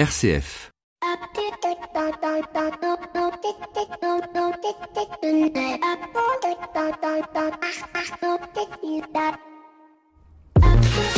RCF.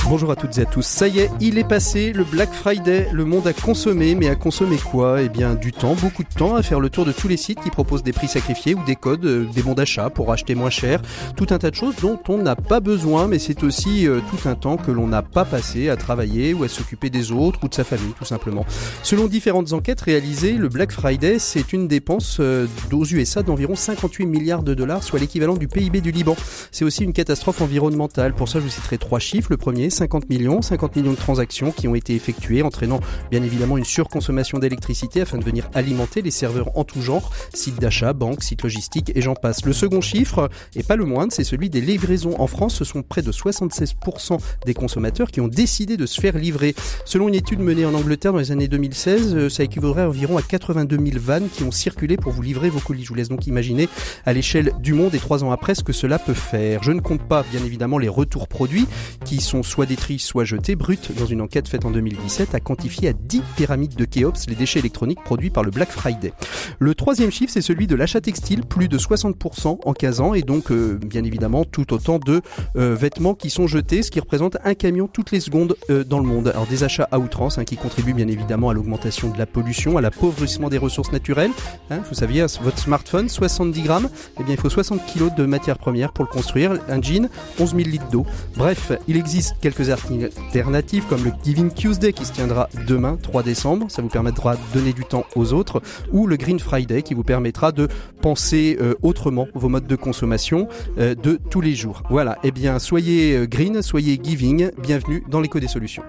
Bonjour à toutes et à tous. Ça y est, il est passé le Black Friday. Le monde a consommé, mais a consommé quoi? Eh bien, du temps, beaucoup de temps à faire le tour de tous les sites qui proposent des prix sacrifiés ou des codes, euh, des bons d'achat pour acheter moins cher. Tout un tas de choses dont on n'a pas besoin, mais c'est aussi euh, tout un temps que l'on n'a pas passé à travailler ou à s'occuper des autres ou de sa famille, tout simplement. Selon différentes enquêtes réalisées, le Black Friday, c'est une dépense euh, aux USA d'environ 58 milliards de dollars, soit l'équivalent du PIB du Liban. C'est aussi une catastrophe environnementale. Pour ça, je vous citerai trois chiffres. Le premier, 50 millions, 50 millions de transactions qui ont été effectuées, entraînant bien évidemment une surconsommation d'électricité afin de venir alimenter les serveurs en tout genre, sites d'achat, banques, sites logistiques et j'en passe. Le second chiffre, et pas le moindre, c'est celui des livraisons. En France, ce sont près de 76% des consommateurs qui ont décidé de se faire livrer. Selon une étude menée en Angleterre dans les années 2016, euh, ça équivaudrait environ à 82 000 vannes qui ont circulé pour vous livrer vos colis. Je vous laisse donc imaginer à l'échelle du monde et trois ans après ce que cela peut faire. Je ne compte pas bien évidemment les retours produits qui sont soit détruits, soit jetés. Brut, dans une enquête faite en 2017, a quantifié à 10 pyramides de Kéops les déchets électroniques produits par le Black Friday. Le troisième chiffre, c'est celui de l'achat textile, plus de 60% en 15 ans, et donc euh, bien évidemment tout autant de euh, vêtements qui sont jetés, ce qui représente un camion toutes les secondes euh, dans le monde. Alors des achats à outrance hein, qui contribuent bien évidemment à l'augmentation de la pollution, à l'appauvrissement des ressources naturelles. Hein, vous saviez, votre smartphone, 70 grammes, eh bien il faut 60 kilos de matières premières pour le construire. Un jean, 11 000 litres d'eau. Bref, il existe quelques alternatives comme le Giving Tuesday qui se tiendra demain 3 décembre, ça vous permettra de donner du temps aux autres, ou le Green Friday qui vous permettra de penser euh, autrement vos modes de consommation euh, de tous les jours. Voilà, eh bien soyez euh, green, soyez giving, bienvenue dans l'écho des solutions.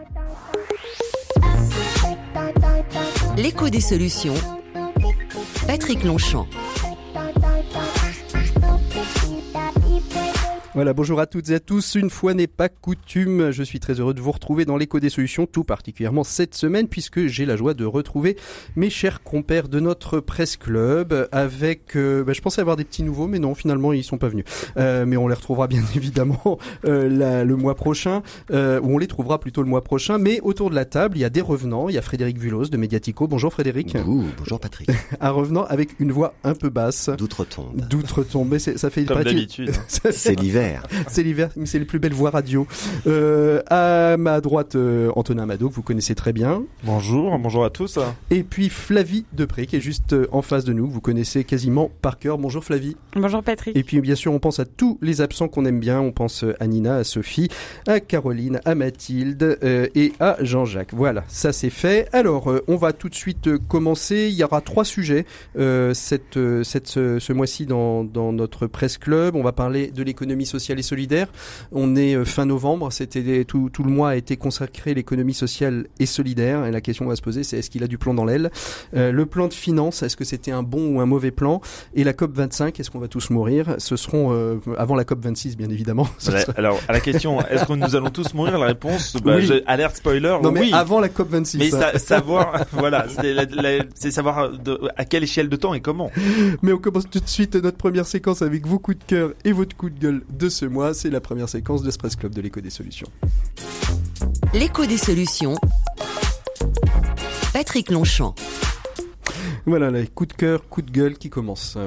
L'écho des solutions. Patrick Longchamp. Voilà, bonjour à toutes et à tous. Une fois n'est pas coutume, je suis très heureux de vous retrouver dans l'écho des solutions, tout particulièrement cette semaine, puisque j'ai la joie de retrouver mes chers compères de notre presse club avec, euh, bah, je pensais avoir des petits nouveaux, mais non, finalement, ils sont pas venus. Euh, mais on les retrouvera bien évidemment euh, la, le mois prochain, euh, ou on les trouvera plutôt le mois prochain. Mais autour de la table, il y a des revenants. Il y a Frédéric Vulos de Mediatico. Bonjour Frédéric. Ouh, bonjour Patrick. Un revenant avec une voix un peu basse. D'outre-tombe. D'outre-tombe. Mais ça fait Comme d'habitude. C'est l'hiver. C'est l'hiver, mais c'est les plus belles voix radio. Euh, à ma droite, euh, Antonin Mado, que vous connaissez très bien. Bonjour, bonjour à tous. Et puis Flavie Depré, qui est juste euh, en face de nous, que vous connaissez quasiment par cœur. Bonjour Flavie. Bonjour Patrick. Et puis bien sûr, on pense à tous les absents qu'on aime bien. On pense euh, à Nina, à Sophie, à Caroline, à Mathilde euh, et à Jean-Jacques. Voilà, ça c'est fait. Alors, euh, on va tout de suite commencer. Il y aura trois sujets euh, cette, cette, ce, ce mois-ci dans, dans notre presse club. On va parler de l'économie sociale et solidaire. On est euh, fin novembre. C'était tout, tout le mois a été consacré à l'économie sociale et solidaire. Et la question qu'on va se poser, c'est est-ce qu'il a du plomb dans l'aile? Euh, Le plan de finance, est-ce que c'était un bon ou un mauvais plan? Et la COP 25, est-ce qu'on va tous mourir? Ce seront euh, avant la COP 26, bien évidemment. Ce Ouais, sera- Alors, à la question, est-ce que nous allons tous mourir? La réponse, bah, Oui. alerte spoiler, Non mais oui. avant la COP 26. Mais hein. sa- savoir, voilà, c'est savoir de- à quelle échelle de temps et comment. Mais on commence tout de suite notre première séquence avec vos coups de cœur et votre coup de gueule de ce mois. C'est la première séquence de Spress Club de l'écho des solutions. L'écho des solutions. Patrick Longchamp. Voilà, les coups de cœur, coups de gueule qui commencent.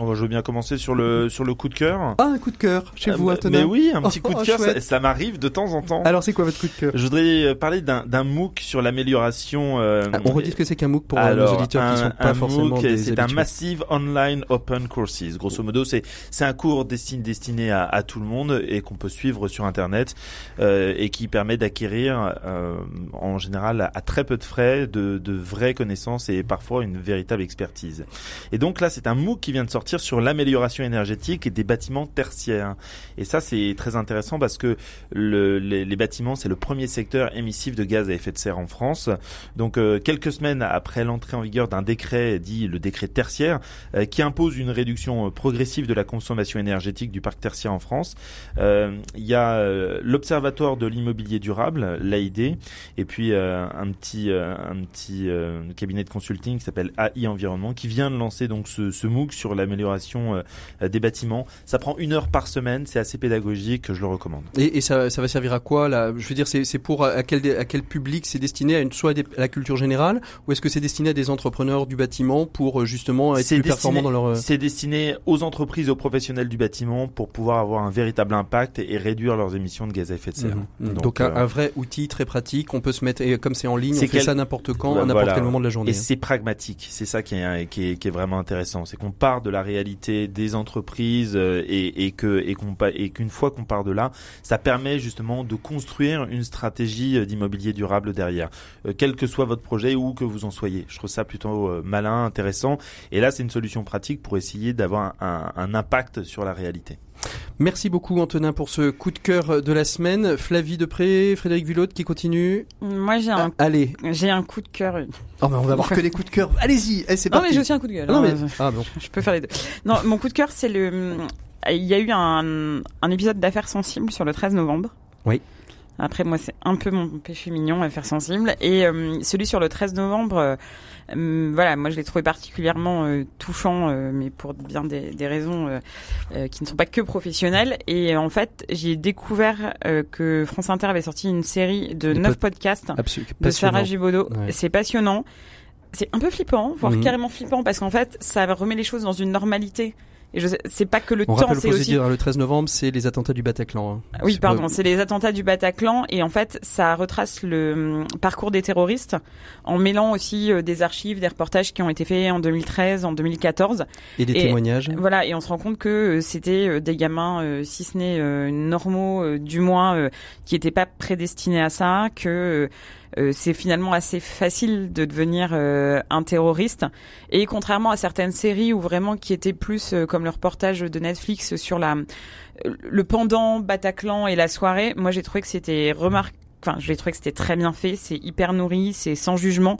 On va, je veux bien commencer sur le sur le coup de cœur. Ah, un coup de cœur chez Euh, vous, Antonin Mais oui, un petit Oh, coup de cœur, ça, ça m'arrive de temps en temps. Alors, c'est quoi votre coup de cœur? Je voudrais euh, parler d'un d'un MOOC sur l'amélioration. euh, Ah, On redit ce que c'est qu'un MOOC pour euh, Alors, nos auditeurs un, qui sont pas un forcément MOOC, c'est un. Massive Online Open Courses. Grosso modo, c'est c'est un cours destiné destiné à, à tout le monde et qu'on peut suivre sur Internet euh, et qui permet d'acquérir euh, en général à, à très peu de frais de, de vraies connaissances et parfois une véritable expertise. Et donc là, c'est un MOOC qui vient de sortir sur l'amélioration énergétique des bâtiments tertiaires. Et ça, c'est très intéressant parce que le, les, bâtiments, c'est le premier secteur émissif de gaz à effet de serre en France. Donc euh, quelques semaines après l'entrée en vigueur d'un décret dit le décret tertiaire euh, qui impose une réduction euh, progressive de la consommation énergétique du parc tertiaire en France, il y a l'observatoire de l'immobilier durable, l'AID, et puis un petit un petit cabinet de consulting qui s'appelle AI Environnement qui vient de lancer donc ce MOOC sur la d'amélioration des bâtiments. Ça prend une heure par semaine, c'est assez pédagogique, je le recommande. Et, et ça, ça, va servir à quoi là? Je veux dire, c'est pour à quel, à quel public c'est destiné? À une, soit à la culture générale? Ou est-ce que c'est destiné à des entrepreneurs du bâtiment pour justement être plus performants dans leur C'est destiné aux entreprises, aux professionnels du bâtiment pour pouvoir avoir un véritable impact et, réduire leurs émissions de gaz à effet de serre. Mhm. Donc, un, vrai outil très pratique, on peut se mettre et comme c'est en ligne, on fait ça n'importe quand, à n'importe quel moment de la journée. Et c'est pragmatique, c'est ça qui est, qui est, qui est vraiment intéressant, c'est qu'on part de la réalité des entreprises euh, et, que et qu'une fois qu'on part de là, ça permet justement de construire une stratégie euh, d'immobilier durable derrière, euh, quel que soit votre projet ou que vous en soyez. Je trouve ça plutôt malin, intéressant. Et là, c'est une solution pratique pour essayer d'avoir un impact sur la réalité. Merci beaucoup Antonin pour ce coup de cœur de la semaine. Flavie Depré, Frédéric Vulotte qui continue. Moi j'ai un, ah, allez. j'ai un coup de cœur. Oh, mais on va voir que des coups de cœur. Allez-y, eh, c'est parti. Non mais j'ai aussi un coup de gueule. Non, mais... ah, bon. Je peux faire les deux. Non, mon coup de cœur c'est le. Il y a eu un, un épisode d'affaires sensibles sur le 13 novembre. Oui. Après, moi, c'est un peu mon péché mignon, affaires sensibles. Et euh, celui sur le 13 novembre, euh, voilà, moi je l'ai trouvé particulièrement euh, touchant, euh, mais pour bien des, des raisons euh, qui ne sont pas que professionnelles. Et en fait, j'ai découvert que France Inter avait sorti une série de neuf podcasts de Sarah Gibaudot. C'est passionnant. C'est un peu flippant, voire mhm. carrément flippant, parce qu'en fait, ça remet les choses dans une normalité et je c'est pas que le On temps, c'est aussi. Le 13 novembre, c'est les attentats du Bataclan. Hein. Oui, pardon, c'est les attentats du Bataclan et en fait, ça retrace le hum, parcours des terroristes en mêlant aussi euh, des archives, des reportages qui ont été faits en 2013, en 2014 et des témoignages. Voilà, et on se rend compte que euh, c'était euh, des gamins, si ce n'est normaux, du moins, qui n'étaient pas prédestinés à ça, que c'est finalement assez facile de devenir euh, un terroriste. Et contrairement à certaines séries où vraiment qui étaient plus euh, comme le reportage de Netflix sur la le pendant Bataclan et la soirée, moi j'ai trouvé que c'était remarquable. Enfin, j'ai trouvé que c'était très bien fait, c'est hyper nourri, c'est sans jugement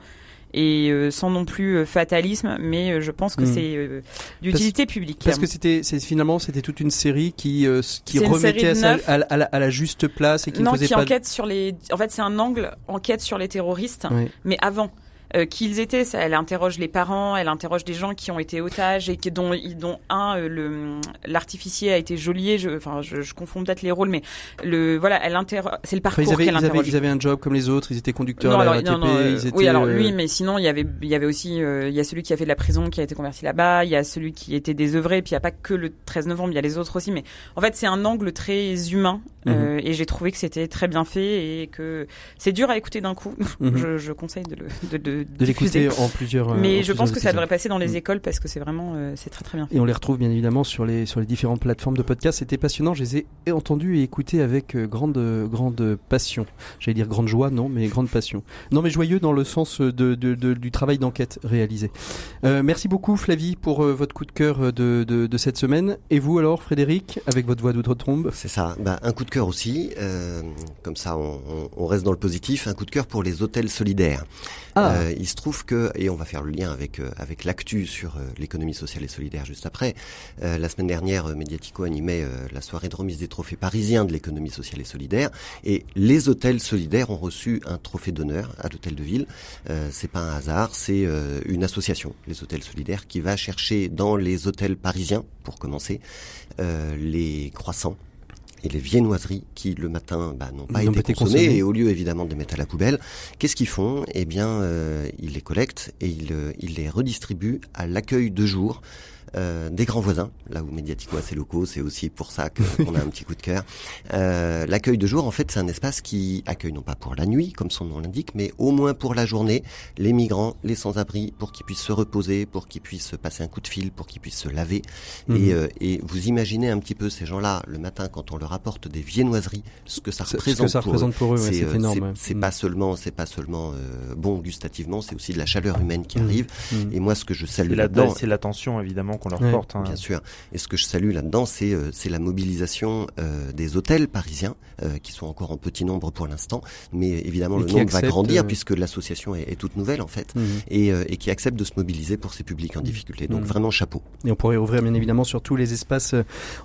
et euh, sans non plus euh, fatalisme, mais euh, je pense que hmm. c'est d'utilité publique. Parce que c'était, finalement, c'était toute une série qui qui remettait à, à, la, à, la, juste place et qui non, ne faisait qui enquête sur les. En fait, c'est un angle enquête sur les terroristes, mais avant. Euh, qui ils étaient. Ça, elle interroge les parents, elle interroge des gens qui ont été otages et qui, dont, dont un, euh, le l'artificier a été geôlier. Je, enfin, je, je confonds peut-être les rôles, mais le voilà, elle interroge. C'est le parcours qu'elle interroge. Ils avaient un job comme les autres. Ils étaient conducteurs à la RATP, non, euh, ils étaient, Oui, alors lui, mais sinon il y avait il y avait aussi il y a celui qui a fait de la prison qui a été converti là-bas. Il y a celui qui était désœuvré. Puis il y a pas que le 13 novembre, il y a les autres aussi. Mais en fait, c'est un angle très humain mhm. et j'ai trouvé que c'était très bien fait et que c'est dur à écouter d'un coup. Mhm. je, je, conseille de le de, de, de l'écouter plusieurs. Euh, Mais je pense que ça devrait passer dans les mm. écoles parce que c'est vraiment euh, c'est très très bien. Et on les retrouve bien évidemment sur les sur les différentes plateformes de podcast. C'était passionnant. Je les ai entendus et écoutés avec euh, grande grande passion. J'allais dire grande joie, non, mais grande passion. Non, mais joyeux dans le sens de, du travail d'enquête réalisé. merci beaucoup Flavie pour votre coup de cœur de, de, cette semaine. Et vous alors, Frédéric, avec votre voix d'outre-tombe C'est ça. Bah, un coup de cœur aussi. comme ça, on, on, reste dans le positif. Un coup de cœur pour les hôtels solidaires. Ah. il se trouve que et on va faire le lien avec euh, avec l'actu sur euh, l'économie sociale et solidaire juste après. Euh, la semaine dernière, Mediatico animait la soirée de remise des trophées parisiens de l'économie sociale et solidaire, et les hôtels solidaires ont reçu un trophée d'honneur à l'hôtel de ville. c'est pas un hasard, c'est une association, les hôtels solidaires, qui va chercher dans les hôtels parisiens, pour commencer, les croissants et les viennoiseries qui le matin bah, n'ont pas été, consommées, et au lieu évidemment de les mettre à la poubelle, qu'est-ce qu'ils font? Eh bien, euh, ils les collectent et ils, euh, ils les redistribuent à l'accueil de jour des grands voisins, là où Mediatico a ses locaux, c'est aussi pour ça qu'on a un petit coup de cœur. Euh, L'accueil de jour, en fait, c'est un espace qui accueille non pas pour la nuit, comme son nom l'indique, mais au moins pour la journée, les migrants, les sans-abri, pour qu'ils puissent se reposer, pour qu'ils puissent passer un coup de fil, pour qu'ils puissent se laver. Et, mhm. euh, et, vous imaginez un petit peu ces gens-là, le matin, quand on leur apporte des viennoiseries, ce que ça représente, ça pour, représente pour eux. c'est euh, énorme. C'est pas seulement, c'est pas seulement euh, bon gustativement, c'est aussi de la chaleur humaine qui mhm. arrive. Et moi, ce que je salue là-dedans, c'est l'attention évidemment qu'on leur porte. Hein. Bien sûr. Et ce que je salue là-dedans, c'est euh, c'est la mobilisation euh, des hôtels parisiens euh, qui sont encore en petit nombre pour l'instant, mais évidemment le nombre va grandir puisque l'association est, est, toute nouvelle en fait mhm. et, et, qui accepte de se mobiliser pour ces publics en mhm. difficulté. Donc mhm. vraiment chapeau. Et on pourrait ouvrir bien évidemment sur tous les espaces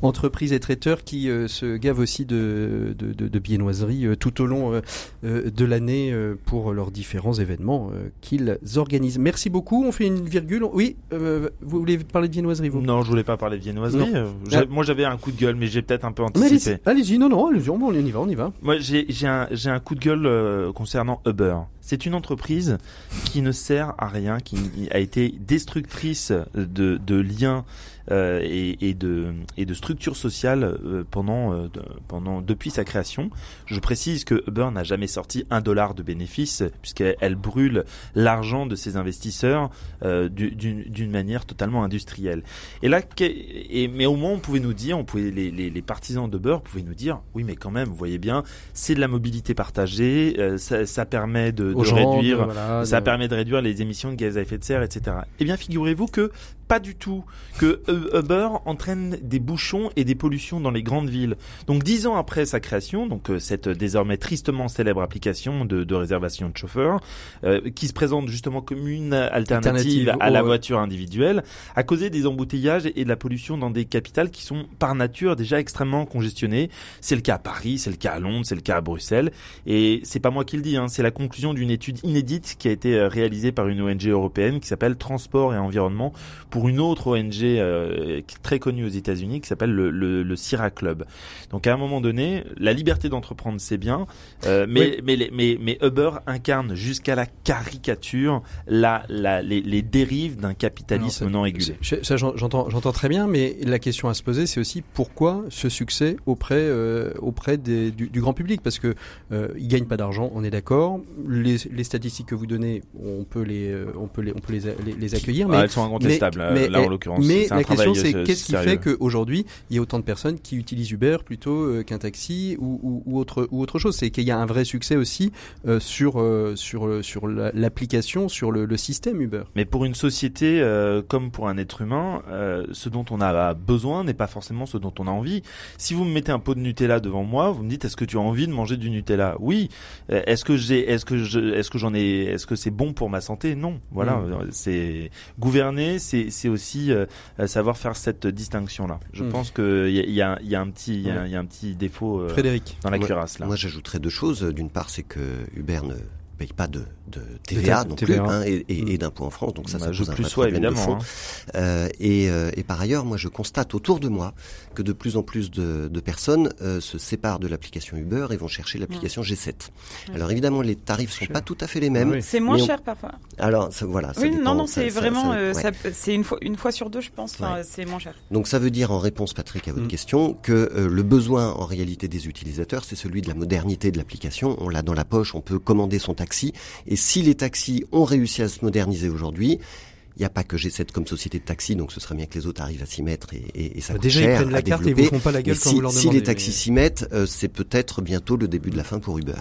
entreprises et traiteurs qui se gavent aussi de, de, de, de biennoiseries tout au long de l'année pour leurs différents événements qu'ils organisent. Merci beaucoup. On fait une virgule. Oui, vous voulez parler de viennoiserie viennoiseries, vous Non, je voulais pas parler de viennoiserie. Euh, j'a- Moi, j'avais un coup de gueule, mais j'ai peut-être un peu anticipé. Allez-y, non, non, allez-y, on y va, on y va. Moi, j'ai un, un coup de gueule euh, concernant Uber. C'est une entreprise qui ne sert à rien, qui a été destructrice de, de liens euh, et, et de, et de structures sociales euh, pendant, euh, pendant depuis sa création. Je précise que Uber n'a jamais sorti un dollar de bénéfice puisqu'elle elle brûle l'argent de ses investisseurs euh, du- d'une d'une manière totalement industrielle. Et là, et, mais au moins on pouvait nous dire, on pouvait les, les, les partisans d'Uber pouvaient nous dire, oui mais quand même, vous voyez bien, c'est de la mobilité partagée, euh, ça, ça permet de, de gens, réduire, voilà, ça de- permet de réduire les émissions de gaz à effet de serre, etc. Eh bien, figurez-vous que pas du tout, que Uber entraîne des bouchons et des pollutions dans les grandes villes. Donc dix ans après sa création, donc euh, cette désormais tristement célèbre application de, de réservation de chauffeurs, euh, qui se présente justement comme une alternative, Alternative à la voiture individuelle, a causé des embouteillages et de la pollution dans des capitales qui sont par nature déjà extrêmement congestionnées. C'est le cas à Paris, c'est le cas à Londres, c'est le cas à Bruxelles. Et c'est pas moi qui le dis, hein, c'est la conclusion d'une étude inédite qui a été euh, réalisée par une ONG européenne qui s'appelle Transport et Environnement pour une autre ONG euh, est très connue aux États-Unis qui s'appelle le, le, le Sierra Club. Donc à un moment donné, la liberté d'entreprendre c'est bien, euh, mais, Oui. mais, les- mais mais Uber incarne jusqu'à la caricature la, la les, les dérives d'un capitalisme non régulé. Je- Ça, j'en- j'entends, j'entends très bien, mais la question à se poser, c'est aussi pourquoi ce succès auprès, euh, auprès des- du, du grand public, parce que euh, ils gagnent pas d'argent, on est d'accord. Les, les statistiques que vous donnez, on peut les, euh, on peut les, on peut les, les, accueillir, mais Ah, elles sont incontestables. euh, mais- là, en mais- l'occurrence, Mais c'est un la question, c'est qu'est-ce qui fait qu'aujourd'hui, il y a autant de personnes qui utilisent Uber plutôt euh, qu'un taxi ou, ou, ou autre, ou autre chose? C'est qu'il y a un vrai succès aussi euh, sur, euh, sur, sur la- l'application, sur le, le système Uber. Mais pour une société euh, comme pour un être humain, ce dont on a besoin n'est pas forcément ce dont on a envie. Si vous me mettez un pot de Nutella devant moi, vous me dites est-ce que tu as envie de manger du Nutella? Oui. Est-ce que j'ai est-ce que je est-ce que j'en ai est-ce que c'est bon pour ma santé? Non. Voilà, Mm. Euh, c'est gouverner, c'est aussi euh, savoir faire cette distinction là. Je Mm. pense que il y y, a, il y a un petit il y a, y a un petit défaut euh, Frédéric. dans la cuirasse là. Moi, j'ajouterais deux choses. D'une part, c'est que Uber ne paye pas de, de TVA non TVA. plus, hein, et, et, Mm. et d'impôts en France. Donc ça, Bah, ça pose un plus sois problème de évidemment. fond. hein. Euh, et, euh, et par ailleurs, moi, je constate autour de moi que de plus en plus de, de personnes euh, se séparent de l'application Uber et vont chercher l'application G7. Ouais. Alors évidemment, les tarifs sont pas tout à fait les mêmes. Ah oui. C'est moins on- cher parfois. Alors ça, voilà. ça oui, dépend, non, non, c'est vraiment, ça- euh, ouais. c'est une fois, une fois sur deux, je pense. Enfin, Ouais. c'est moins cher. Donc ça veut dire en réponse, Patrick, à votre Mm. question, que euh, le besoin en réalité des utilisateurs, c'est celui de la modernité de l'application. On l'a dans la poche, on peut commander son taxi. Et si les taxis ont réussi à se moderniser aujourd'hui, il n'y a pas que G7 comme société de taxi, donc ce serait bien que les autres arrivent à s'y mettre et, et, et ça coûte Déjà, ils cher prennent la carte et ils développer. vous font pas la gueule quand si, vous leur si demandez. les taxis s'y mettent, euh, c'est peut-être bientôt le début de la fin pour Uber.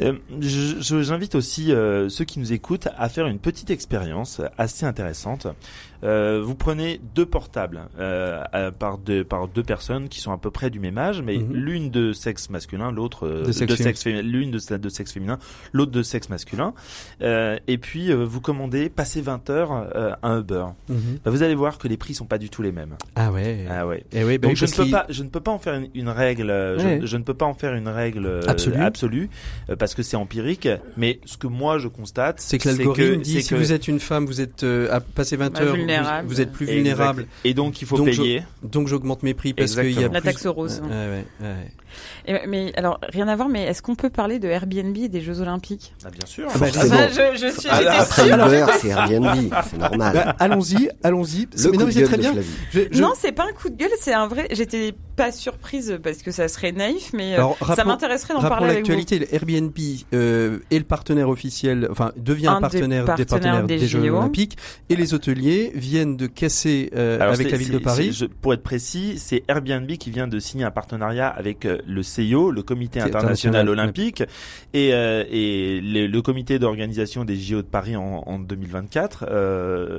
Euh, J'invite aussi euh, ceux qui nous écoutent à faire une petite expérience assez intéressante. Euh, vous prenez deux portables euh, par deux par deux personnes qui sont à peu près du même âge, mais Mhm. l'une de sexe masculin, l'autre euh, De sexe féminin, l'une de, de sexe féminin, l'autre de sexe masculin. Euh, et puis euh, vous commandez, passez 20 heures euh, un Uber. Mhm. Bah, vous allez voir que les prix sont pas du tout les mêmes. Ah ouais. Ah ouais. Eh oui, bah Donc je ne peux pas, je ne peux pas en faire une, une règle. je- ne peux pas en faire une règle Absolue. absolue, parce que c'est empirique. Mais ce que moi je constate, C'est que l'algorithme dit si que- vous êtes une femme, vous êtes euh, à passer 20 Bah, heures, vous, êtes plus Exact. vulnérable. Et donc il faut Donc, payer. Donc j'augmente mes prix parce qu'il y a. La plus... taxe rose. Ouais, ouais, ouais. Et- mais alors, rien à voir, mais est-ce qu'on peut parler de Airbnb et des Jeux Olympiques? Ah, bien sûr. Ah bah. Ah, je, je suis, Ah, j'étais Après. Uber, c'est Airbnb, c'est normal. Bah, allons-y, allons-y. Le Mais coup non, c'est gueule très bien. Flavie. Je- je- Non, c'est pas un coup de gueule, c'est un vrai. J'étais pas surprise parce que ça serait naïf, mais euh, Alors, ça m'intéresserait d'en parler avec vous. l'actualité, le Airbnb euh, est le partenaire officiel, enfin devient un, Un des partenaire des, partenaires partenaires des des, Jeux. Olympiques et les hôteliers viennent de casser euh, avec la ville de Paris. je- pour être précis, c'est Airbnb qui vient de signer un partenariat avec euh, le CIO, le Comité international international, olympique, et, euh, et le, le comité d'organisation des JO de Paris en, en 2024 euh,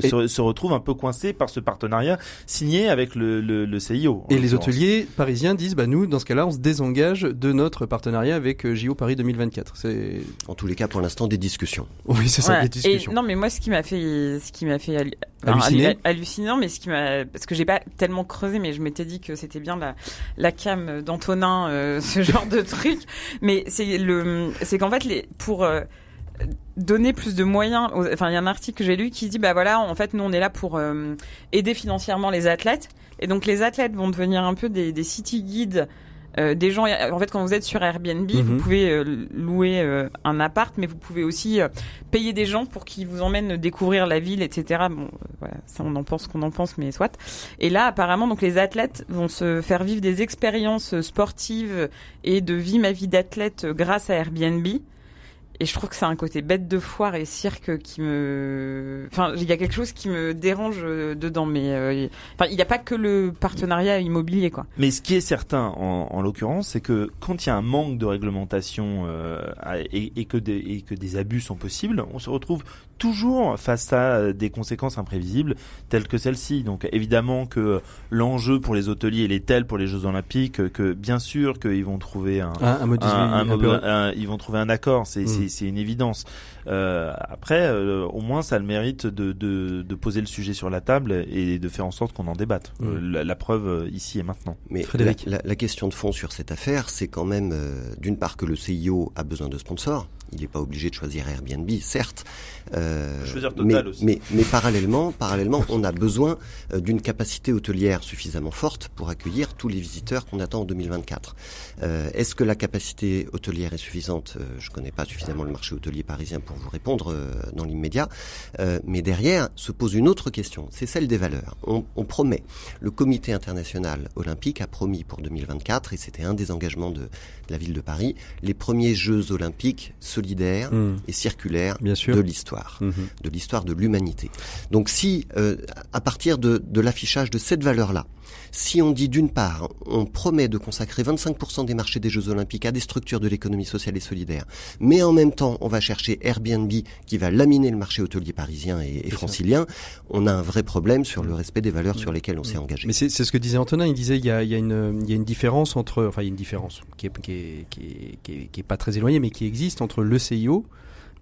se, se retrouve un peu coincé par ce partenariat signé avec le, le, le CIO. Et les hôteliers parisiens disent, bah nous, dans ce cas-là, on se désengage de notre partenariat avec euh, JO Paris 2024. C'est, En tous les cas, pour l'instant, des discussions. oui, c'est ça, Ouais. les discussions. Et non, mais moi, ce qui m'a fait, ce qui m'a fait hallu- hallucinant, mais ce qui m'a, parce que j'ai pas tellement creusé, mais je m'étais dit que c'était bien la, la cam d'Antonin, euh, ce genre de truc. Mais c'est le, c'est qu'en fait, les, pour, euh, donner plus de moyens. Enfin, il y a un article que j'ai lu qui dit bah voilà, en fait, nous on est là pour euh, aider financièrement les athlètes, et donc les athlètes vont devenir un peu des, des city guides. Euh, des gens, en fait, quand vous êtes sur Airbnb, vous Mhm. pouvez euh, louer euh, un appart, mais vous pouvez aussi euh, payer des gens pour qu'ils vous emmènent découvrir la ville, etc. Bon, voilà, ça on en pense qu'on en pense, mais soit. Et là, apparemment, donc les athlètes vont se faire vivre des expériences sportives et de vie ma vie d'athlète grâce à Airbnb. Et je trouve que c'est un côté bête de foire et cirque qui me, enfin, il y a quelque chose qui me dérange euh, dedans, mais euh, enfin, il n'y a pas que le partenariat immobilier, quoi. Mais ce qui est certain, en, en l'occurrence, c'est que quand il y a un manque de réglementation euh, et, et que des, et que des abus sont possibles, on se retrouve toujours face à des conséquences imprévisibles telles que celle-ci. Donc évidemment que l'enjeu pour les hôteliers il est tel pour les Jeux Olympiques que bien sûr qu'ils vont trouver un, Un, un modus un- un un mode- peu- un- ils vont trouver un accord, c'est Mm. C'est- c'est une évidence. Euh, après, euh, au moins, ça a le mérite de, de, de poser le sujet sur la table et de faire en sorte qu'on en débatte. Mm. Euh, la, la preuve ici et maintenant. Mais Frédéric. La, la- la question de fond sur cette affaire, c'est quand même euh, d'une part que le CIO a besoin de sponsors. Il n'est pas obligé de choisir Airbnb, certes. Euh, peut choisir Total mais, aussi. Mais, mais parallèlement, parallèlement, on a besoin euh, d'une capacité hôtelière suffisamment forte pour accueillir tous les visiteurs qu'on attend en 2024. Euh, Est-ce que la capacité hôtelière est suffisante? Je connais pas suffisamment le marché hôtelier parisien pour vous répondre dans l'immédiat. Euh, mais derrière se pose une autre question, c'est celle des valeurs. On, on promet, le Comité international olympique a promis pour 2024, et c'était un des engagements de, de la ville de Paris, les premiers Jeux olympiques solidaires Mm. et Bien sûr. de l'histoire Mhm. de l'histoire de l'humanité. Donc si, euh, à partir de, de l'affichage de cette valeur-là, si on dit d'une part, on promet de consacrer 25% des marchés des Jeux Olympiques à des structures de l'économie sociale et solidaire, mais en même temps, on va chercher Airbnb qui va laminer le marché hôtelier parisien et, et ça. francilien, on a un vrai problème sur le respect des valeurs sur lesquelles on s'est engagé. Mais c'est ce que disait Antonin. Il disait il y a, il y a une il y a une différence entre enfin il y a une différence qui est qui est, qui est, qui est, qui est pas très éloignée mais qui existe entre le CIO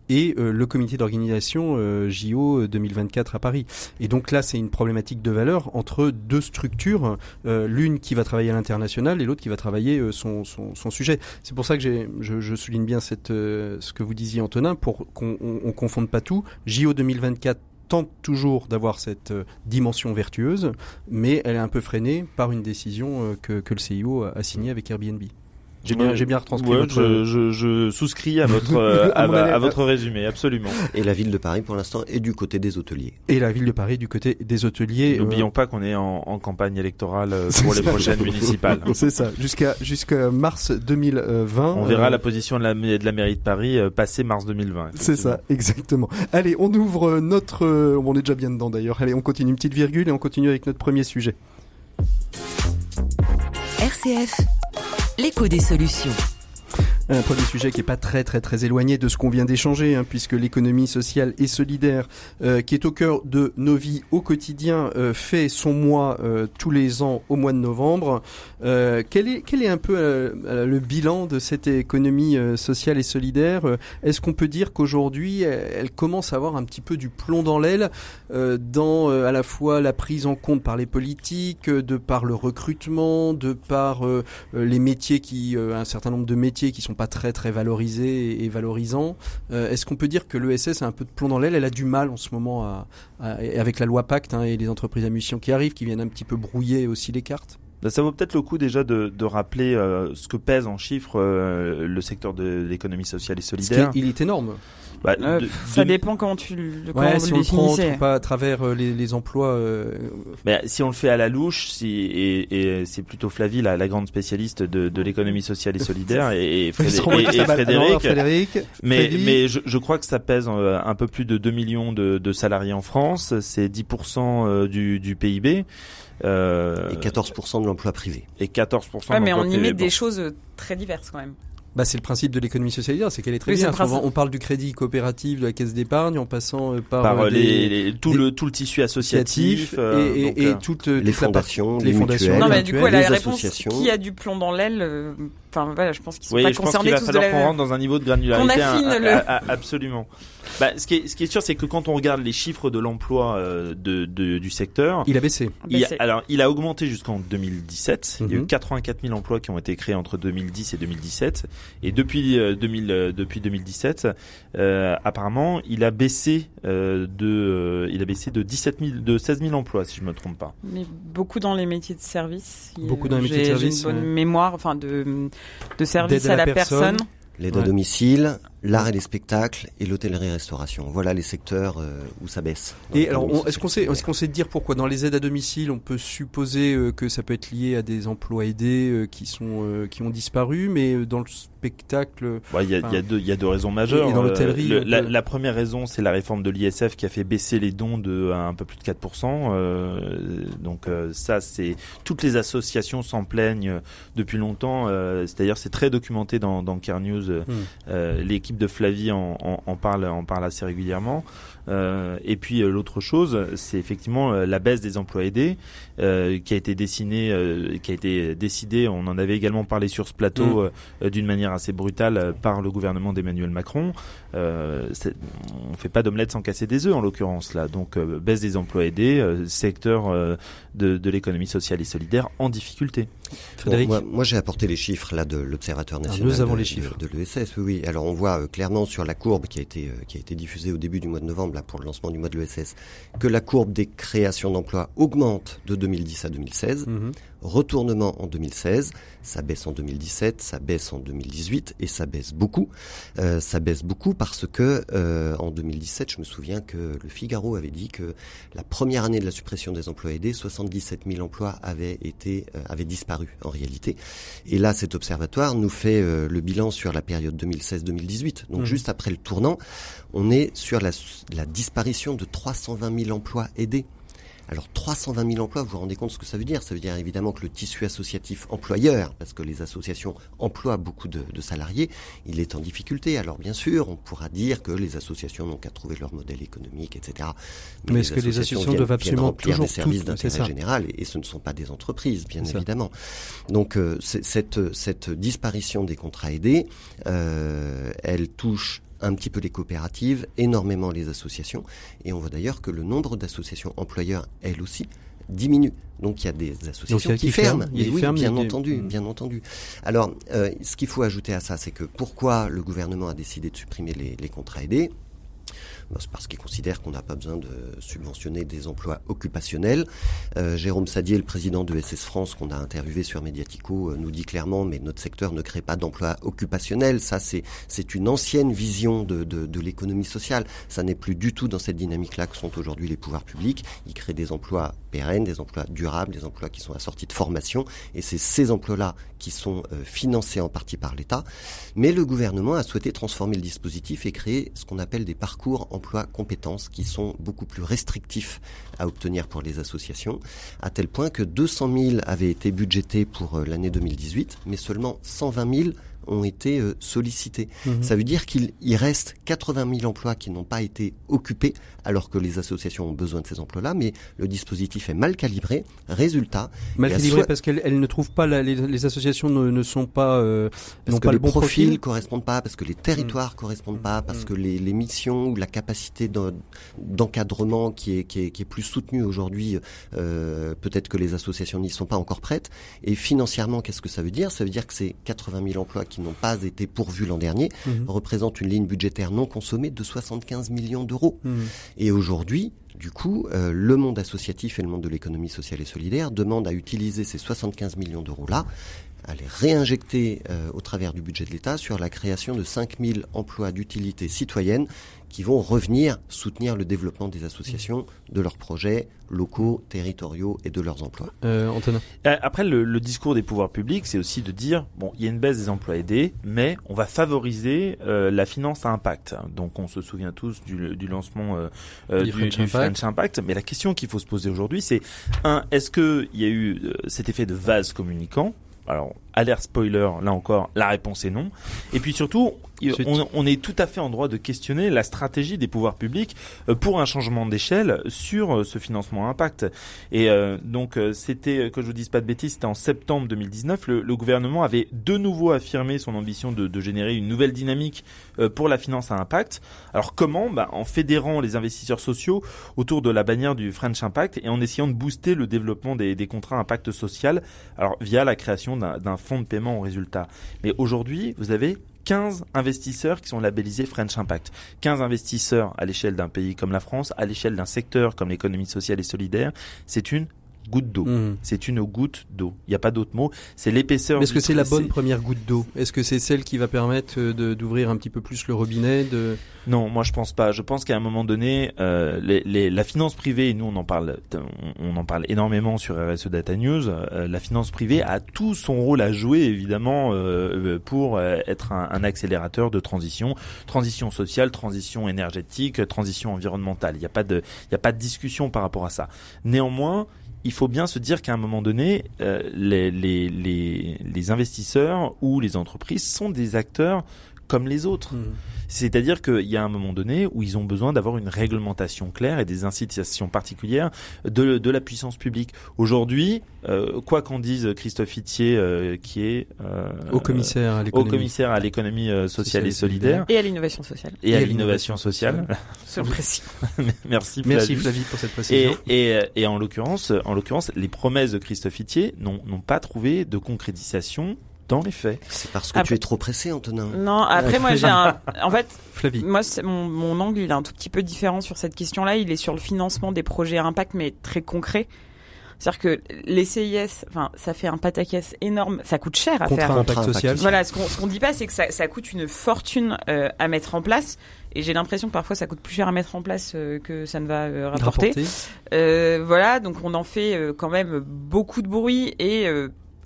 et euh, le comité d'organisation euh, JO 2024 à Paris. Et donc là, c'est une problématique de valeur entre deux structures, euh, l'une qui va travailler à l'international et l'autre qui va travailler euh, son, son, sujet. C'est pour ça que je, souligne bien euh, ce que vous disiez Antonin, pour qu'on on, on confonde pas tout. JO 2024 tente toujours d'avoir cette euh, dimension vertueuse, mais elle est un peu freinée par une décision euh, que, que le CIO a signée avec Airbnb. J'ai bien, Ouais. j'ai bien retranscrit Ouais, votre... je, je, je souscris à votre euh, À votre résumé, absolument. Et la ville de Paris, pour l'instant, est du côté des hôteliers. Et la ville de Paris du côté des hôteliers. N'oublions euh, pas qu'on est en, en campagne électorale euh, pour les ça. prochaines municipales. C'est ça, jusqu'à jusqu'à mars 2020. On verra euh, la position de la, de la mairie de Paris euh, passer mars 2020. C'est ça, exactement. Allez, on ouvre notre... On est déjà bien dedans d'ailleurs. Allez, on continue une petite virgule et on continue avec notre premier sujet. RCF, l'écho des solutions. Un premier sujet qui est pas très très très éloigné de ce qu'on vient d'échanger, hein, puisque l'économie sociale et solidaire, euh, qui est au cœur de nos vies au quotidien, euh, fait son mois euh, tous les ans au mois de novembre. Euh, quel est quel est un peu euh, le bilan de cette économie euh, sociale et solidaire Est-ce qu'on peut dire qu'aujourd'hui elle, elle commence à avoir un petit peu du plomb dans l'aile dans à la fois la prise en compte par les politiques, de par le recrutement, de par les métiers qui, un certain nombre de métiers qui sont très très valorisés et, valorisants. Euh, Est-ce qu'on peut dire que l'ESS a un peu de plomb dans l'aile? Elle a du mal en ce moment avec la loi Pacte hein, et les entreprises à mission qui arrivent, qui viennent un petit peu brouiller aussi les cartes? Bah, Ça vaut peut-être le coup déjà de, de rappeler euh, ce que pèse en chiffres euh, le secteur de l'économie sociale et solidaire. est- il est énorme. Bah, Euh, de- ça de- dépend comment tu le, Ouais, si le on le prend pas à travers euh, les, les emplois. euh, Mais si on le fait à la louche, si, et, et c'est plutôt Flavie, la, la grande spécialiste de, de l'économie sociale et solidaire, et, et, Frédé- et- et. Alors, Frédéric. Frédéric, Mais, mais je, je crois que ça pèse euh, un peu plus de 2 millions de, de salariés en France. C'est 10% euh, du, du PIB. Euh, Et 14% de l'emploi privé. et 14% Ouais, mais on y met des choses euh, très diverses quand même. Bah, c'est le principe de l'économie sociale, et solidaire, c'est qu'elle est très Oui, bien. On, parle du crédit coopératif, de la caisse d'épargne, en passant euh, par, par des- les, les- tout des- le tout le tissu associatif euh, et, et, donc, et toute, Les toute la partie- fondations, les les fondations. Non, mais du coup, elle a les la réponse. associations. Qui a du plomb dans l'aile euh, Enfin, voilà, je pense qu'ils sont oui, pas je pense qu'il va tous de falloir la qu'on rentre dans un niveau de granularité Qu'on affine un- le- a- a- absolument. Bah, ce, qui est, ce qui est sûr, c'est que quand on regarde les chiffres de l'emploi euh, de, de, du secteur, il a baissé. Il a, alors, il a augmenté jusqu'en 2017. Il y a eu 84 mhm. 000 emplois qui ont été créés entre 2010 et 2017. Et depuis 2000, euh, euh, depuis 2017, euh, apparemment, il a baissé euh, de, il a baissé de 17 000, de 16 000 emplois, si je me trompe pas. Mais beaucoup dans les métiers de service. Beaucoup dans les métiers de service. J'ai une bonne mémoire, enfin de de service à, la, personne. L'aide à domicile, l'art et les spectacles et l'hôtellerie-restauration. Voilà les secteurs euh, où ça baisse. Et alors, est-ce qu'on sait, est-ce qu'on sait dire pourquoi dans les aides à domicile, on peut supposer euh, que ça peut être lié à des emplois aidés euh, qui sont qui ont disparu, mais dans le spectacle, il y, a, y, y a deux raisons majeures. Et dans l'hôtellerie, la, la, première raison, c'est la réforme de l'ISF qui a fait baisser les dons de un peu plus de 4%. donc ça, c'est toutes les associations s'en plaignent depuis longtemps. C'est-à-dire, c'est très documenté dans, dans Care News. Hmm. L'équipe de Flavie en, parle, en parle assez régulièrement. Euh, et puis euh, l'autre chose, c'est effectivement euh, la baisse des emplois aidés qui a été dessinée, qui a été décidée. On en avait également parlé sur ce plateau mm. d'une manière assez brutale par le gouvernement d'Emmanuel Macron. on fait pas d'omelette sans casser des œufs en l'occurrence là. Donc baisse des emplois aidés, secteur de, de l'économie sociale et solidaire en difficulté. Frédéric moi, j'ai apporté les chiffres là de l'Observatoire ah, national nous avons de, les chiffres. de, l'ESS. Oui, alors on voit clairement sur la courbe qui a été qui a été diffusée au début du mois de novembre pour le lancement du mois de l'ESS, que la courbe des créations d'emplois augmente de 2010 à 2016. Mhm. Retournement en 2016, ça baisse en 2017, ça baisse en 2018 et ça baisse beaucoup. Euh, ça baisse beaucoup parce que euh, en 2017, je me souviens que le Figaro avait dit que la première année de la suppression des emplois aidés, 77 000 emplois avaient été euh, avaient disparu en réalité. Et là, cet observatoire nous fait le bilan sur la période 2016-2018. Donc mhm. juste après le tournant, on est sur la, la disparition de 320 000 emplois aidés. Alors 320 000 emplois, vous vous rendez compte ce que ça veut dire? Ça veut dire évidemment que le tissu associatif employeur, parce que les associations emploient beaucoup de, salariés, il est en difficulté. Alors bien sûr, on pourra dire que les associations n'ont qu'à trouver leur modèle économique, etc. Mais, est-ce que les associations doivent absolument remplir des services d'intérêt général et, ce ne sont pas des entreprises, bien évidemment. Donc euh, cette, cette disparition des contrats aidés, euh, elle touche un petit peu les coopératives, énormément les associations. Et on voit d'ailleurs que le nombre d'associations employeurs, elles aussi, diminue. Donc il y a des associations qui, ferment. oui, bien entendu, mm. bien entendu. Alors, euh, ce qu'il faut ajouter à ça, c'est que pourquoi le gouvernement a décidé de supprimer les contrats aidés? Ben, c'est parce qu'ils considèrent qu'on n'a pas besoin de subventionner des emplois occupationnels. Euh, Jérôme Sadier, le président de SS France, qu'on a interviewé sur Mediatico, euh, nous dit clairement, mais notre secteur ne crée pas d'emplois occupationnels. Ça, c'est une ancienne vision de l'économie sociale. Ça n'est plus du tout dans cette dynamique-là que sont aujourd'hui les pouvoirs publics. Ils créent des emplois pérennes, des emplois durables, des emplois qui sont assortis de formation, et c'est ces emplois-là qui sont euh, financés en partie par l'État. Mais le gouvernement a souhaité transformer le dispositif et créer ce qu'on appelle des parcours emploi compétences qui sont beaucoup plus restrictifs à obtenir pour les associations, à tel point que 200 000 avaient été budgétés pour euh, l'année 2018, mais seulement 120 000 ont été euh, sollicités. Mhm. Ça veut dire qu'il reste 80 000 emplois qui n'ont pas été occupés, alors que les associations ont besoin de ces emplois-là, mais le dispositif est mal calibré. Résultat, mal calibré parce qu'elles ne trouvent pas les, associations ne, sont pas euh, parce que les profils ne correspondent pas, parce que les territoires ne correspondent pas, parce mm. que les, les, missions ou la capacité d'encadrement qui est, qui, est, qui est plus soutenue aujourd'hui, euh, peut-être que les associations n'y sont pas encore prêtes. Et financièrement, qu'est-ce que ça veut dire? Ça veut dire que c'est 80 000 emplois qui n'ont pas été pourvus l'an dernier, mhm. représente une ligne budgétaire non consommée de 75 millions d'euros. Mhm. Et aujourd'hui, du coup, euh, le monde associatif et le monde de l'économie sociale et solidaire demandent à utiliser ces 75 millions d'euros-là à les réinjecter euh, au travers du budget de l'État sur la création de 5000 emplois d'utilité citoyenne qui vont revenir soutenir le développement des associations, de leurs projets locaux, territoriaux et de leurs emplois. Euh, Antonin. Euh, après, le, discours des pouvoirs publics, c'est aussi de dire bon, il y a une baisse des emplois aidés, mais on va favoriser euh, la finance à impact. Donc, on se souvient tous du, du lancement euh, du, French, du Impact. Impact. Mais la question qu'il faut se poser aujourd'hui, c'est un, est-ce que il y a eu cet effet de vase communicant alors, alerte spoiler, là encore, la réponse est non. Et puis surtout, on, est tout à fait en droit de questionner la stratégie des pouvoirs publics euh, pour un changement d'échelle sur euh, ce financement impact. Et euh, donc c'était, que je vous dise pas de bêtises, c'était en septembre 2019, le, gouvernement avait de nouveau affirmé son ambition de, générer une nouvelle dynamique pour la finance à impact. Alors comment? Bah, En fédérant les investisseurs sociaux autour de la bannière du French Impact et en essayant de booster le développement des, des contrats impact social, alors via la création d'un fonds de paiement au résultat. Mais aujourd'hui, vous avez 15 investisseurs qui sont labellisés French Impact. 15 investisseurs à l'échelle d'un pays comme la France, à l'échelle d'un secteur comme l'économie sociale et solidaire. C'est une goutte d'eau. Mmh. C'est une goutte d'eau. Il n'y a pas d'autre mot. C'est l'épaisseur. Est-ce que c'est la bonne première goutte d'eau? Est-ce que c'est celle qui va permettre euh, d'ouvrir un petit peu plus le robinet de... Non, moi je pense pas. Je pense qu'à un moment donné, euh, les, la finance privée, et nous on en parle, on, en parle énormément sur RSE Data News. Euh, la finance privée a tout son rôle à jouer évidemment euh, pour être un, un, accélérateur de transition, transition sociale, transition énergétique, transition environnementale. Il n'y a pas de, il n'y a pas de discussion par rapport à ça. Néanmoins, il faut bien se dire qu'à un moment donné, euh, les, les, les, les, investisseurs ou les entreprises sont des acteurs comme les autres. Mmh. C'est-à-dire qu'il y a un moment donné où ils ont besoin d'avoir une réglementation claire et des incitations particulières de, de la puissance publique. Aujourd'hui, euh, quoi qu'en dise Christophe Itier, euh, qui est euh, au commissaire à l'économie, au commissaire à l'économie euh, sociale, et solidaire, et à l'innovation sociale, et, à l'innovation sociale. C'est précis. Merci, Flavie. merci Flavie pour cette précision. Et, et, et en l'occurrence, en l'occurrence, les promesses de Christophe Itier n'ont pas trouvé de concrétisation dans les faits. C'est parce que tu es trop pressé, Antonin. Non, après moi j'ai un. En fait, Flavie. moi mon, mon angle il est un tout petit peu différent sur cette question-là. Il est sur le financement des projets à impact, mais très concret. C'est-à-dire que les CIS, enfin, ça fait un pataquès énorme, ça coûte cher à faire. Impact social. Voilà, ce qu'on ce qu'on dit pas, c'est que ça, ça coûte une fortune euh, à mettre en place. Et j'ai l'impression que parfois ça coûte plus cher à mettre en place euh, que ça ne va euh, rapporter. Euh, voilà, donc on en fait quand même beaucoup de bruit et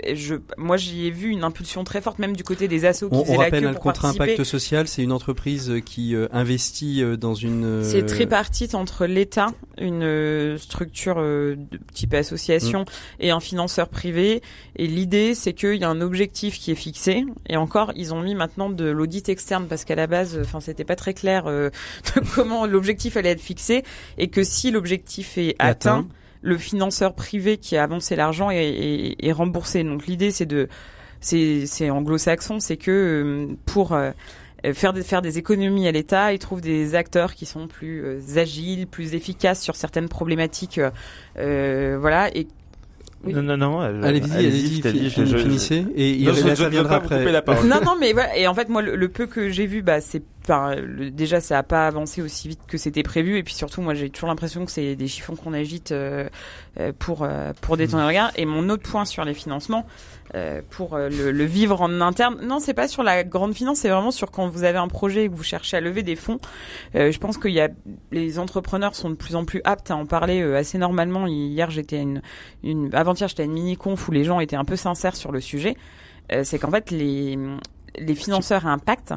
je, moi, j'y ai vu une impulsion très forte, même du côté des assos qui on, on rappelle le contrat impact social, c'est une entreprise qui euh, investit euh, dans une. Euh, c'est tripartite entre l'État, une structure de type association, mm. et un financeur privé. Et l'idée, c'est qu'il y a un objectif qui est fixé. Et encore, ils ont mis maintenant de l'audit externe parce qu'à la base, enfin, c'était pas très clair de comment l'objectif allait être fixé, et que si l'objectif est atteint le financeur privé qui a avancé l'argent est, remboursé. Donc l'idée c'est de c'est anglo-saxon, c'est que euh, pour euh, faire des, faire des économies à l'État, ils trouvent des acteurs qui sont plus euh, agiles, plus efficaces sur certaines problématiques, voilà, et Non, non, non. Allez-y, allez-y, allez finissez. Et il après. La parole. Non, non, mais voilà. Et en fait, moi, le, peu que j'ai vu, bah, c'est Enfin, déjà, ça a pas avancé aussi vite que c'était prévu, et puis surtout, moi, j'ai toujours l'impression que c'est des chiffons qu'on agite euh, euh pour euh, pour détourner le regard. Et mon autre point sur les financements, euh, pour le, le, vivre en interne, non, c'est pas sur la grande finance, c'est vraiment sur quand vous avez un projet et que vous cherchez à lever des fonds. je pense qu'il y a les entrepreneurs sont de plus en plus aptes à en parler assez normalement. Hier, j'étais une, une avant-hier, j'étais à une mini conf où les gens étaient un peu sincères sur le sujet. c'est qu'en fait, les les financeurs à impact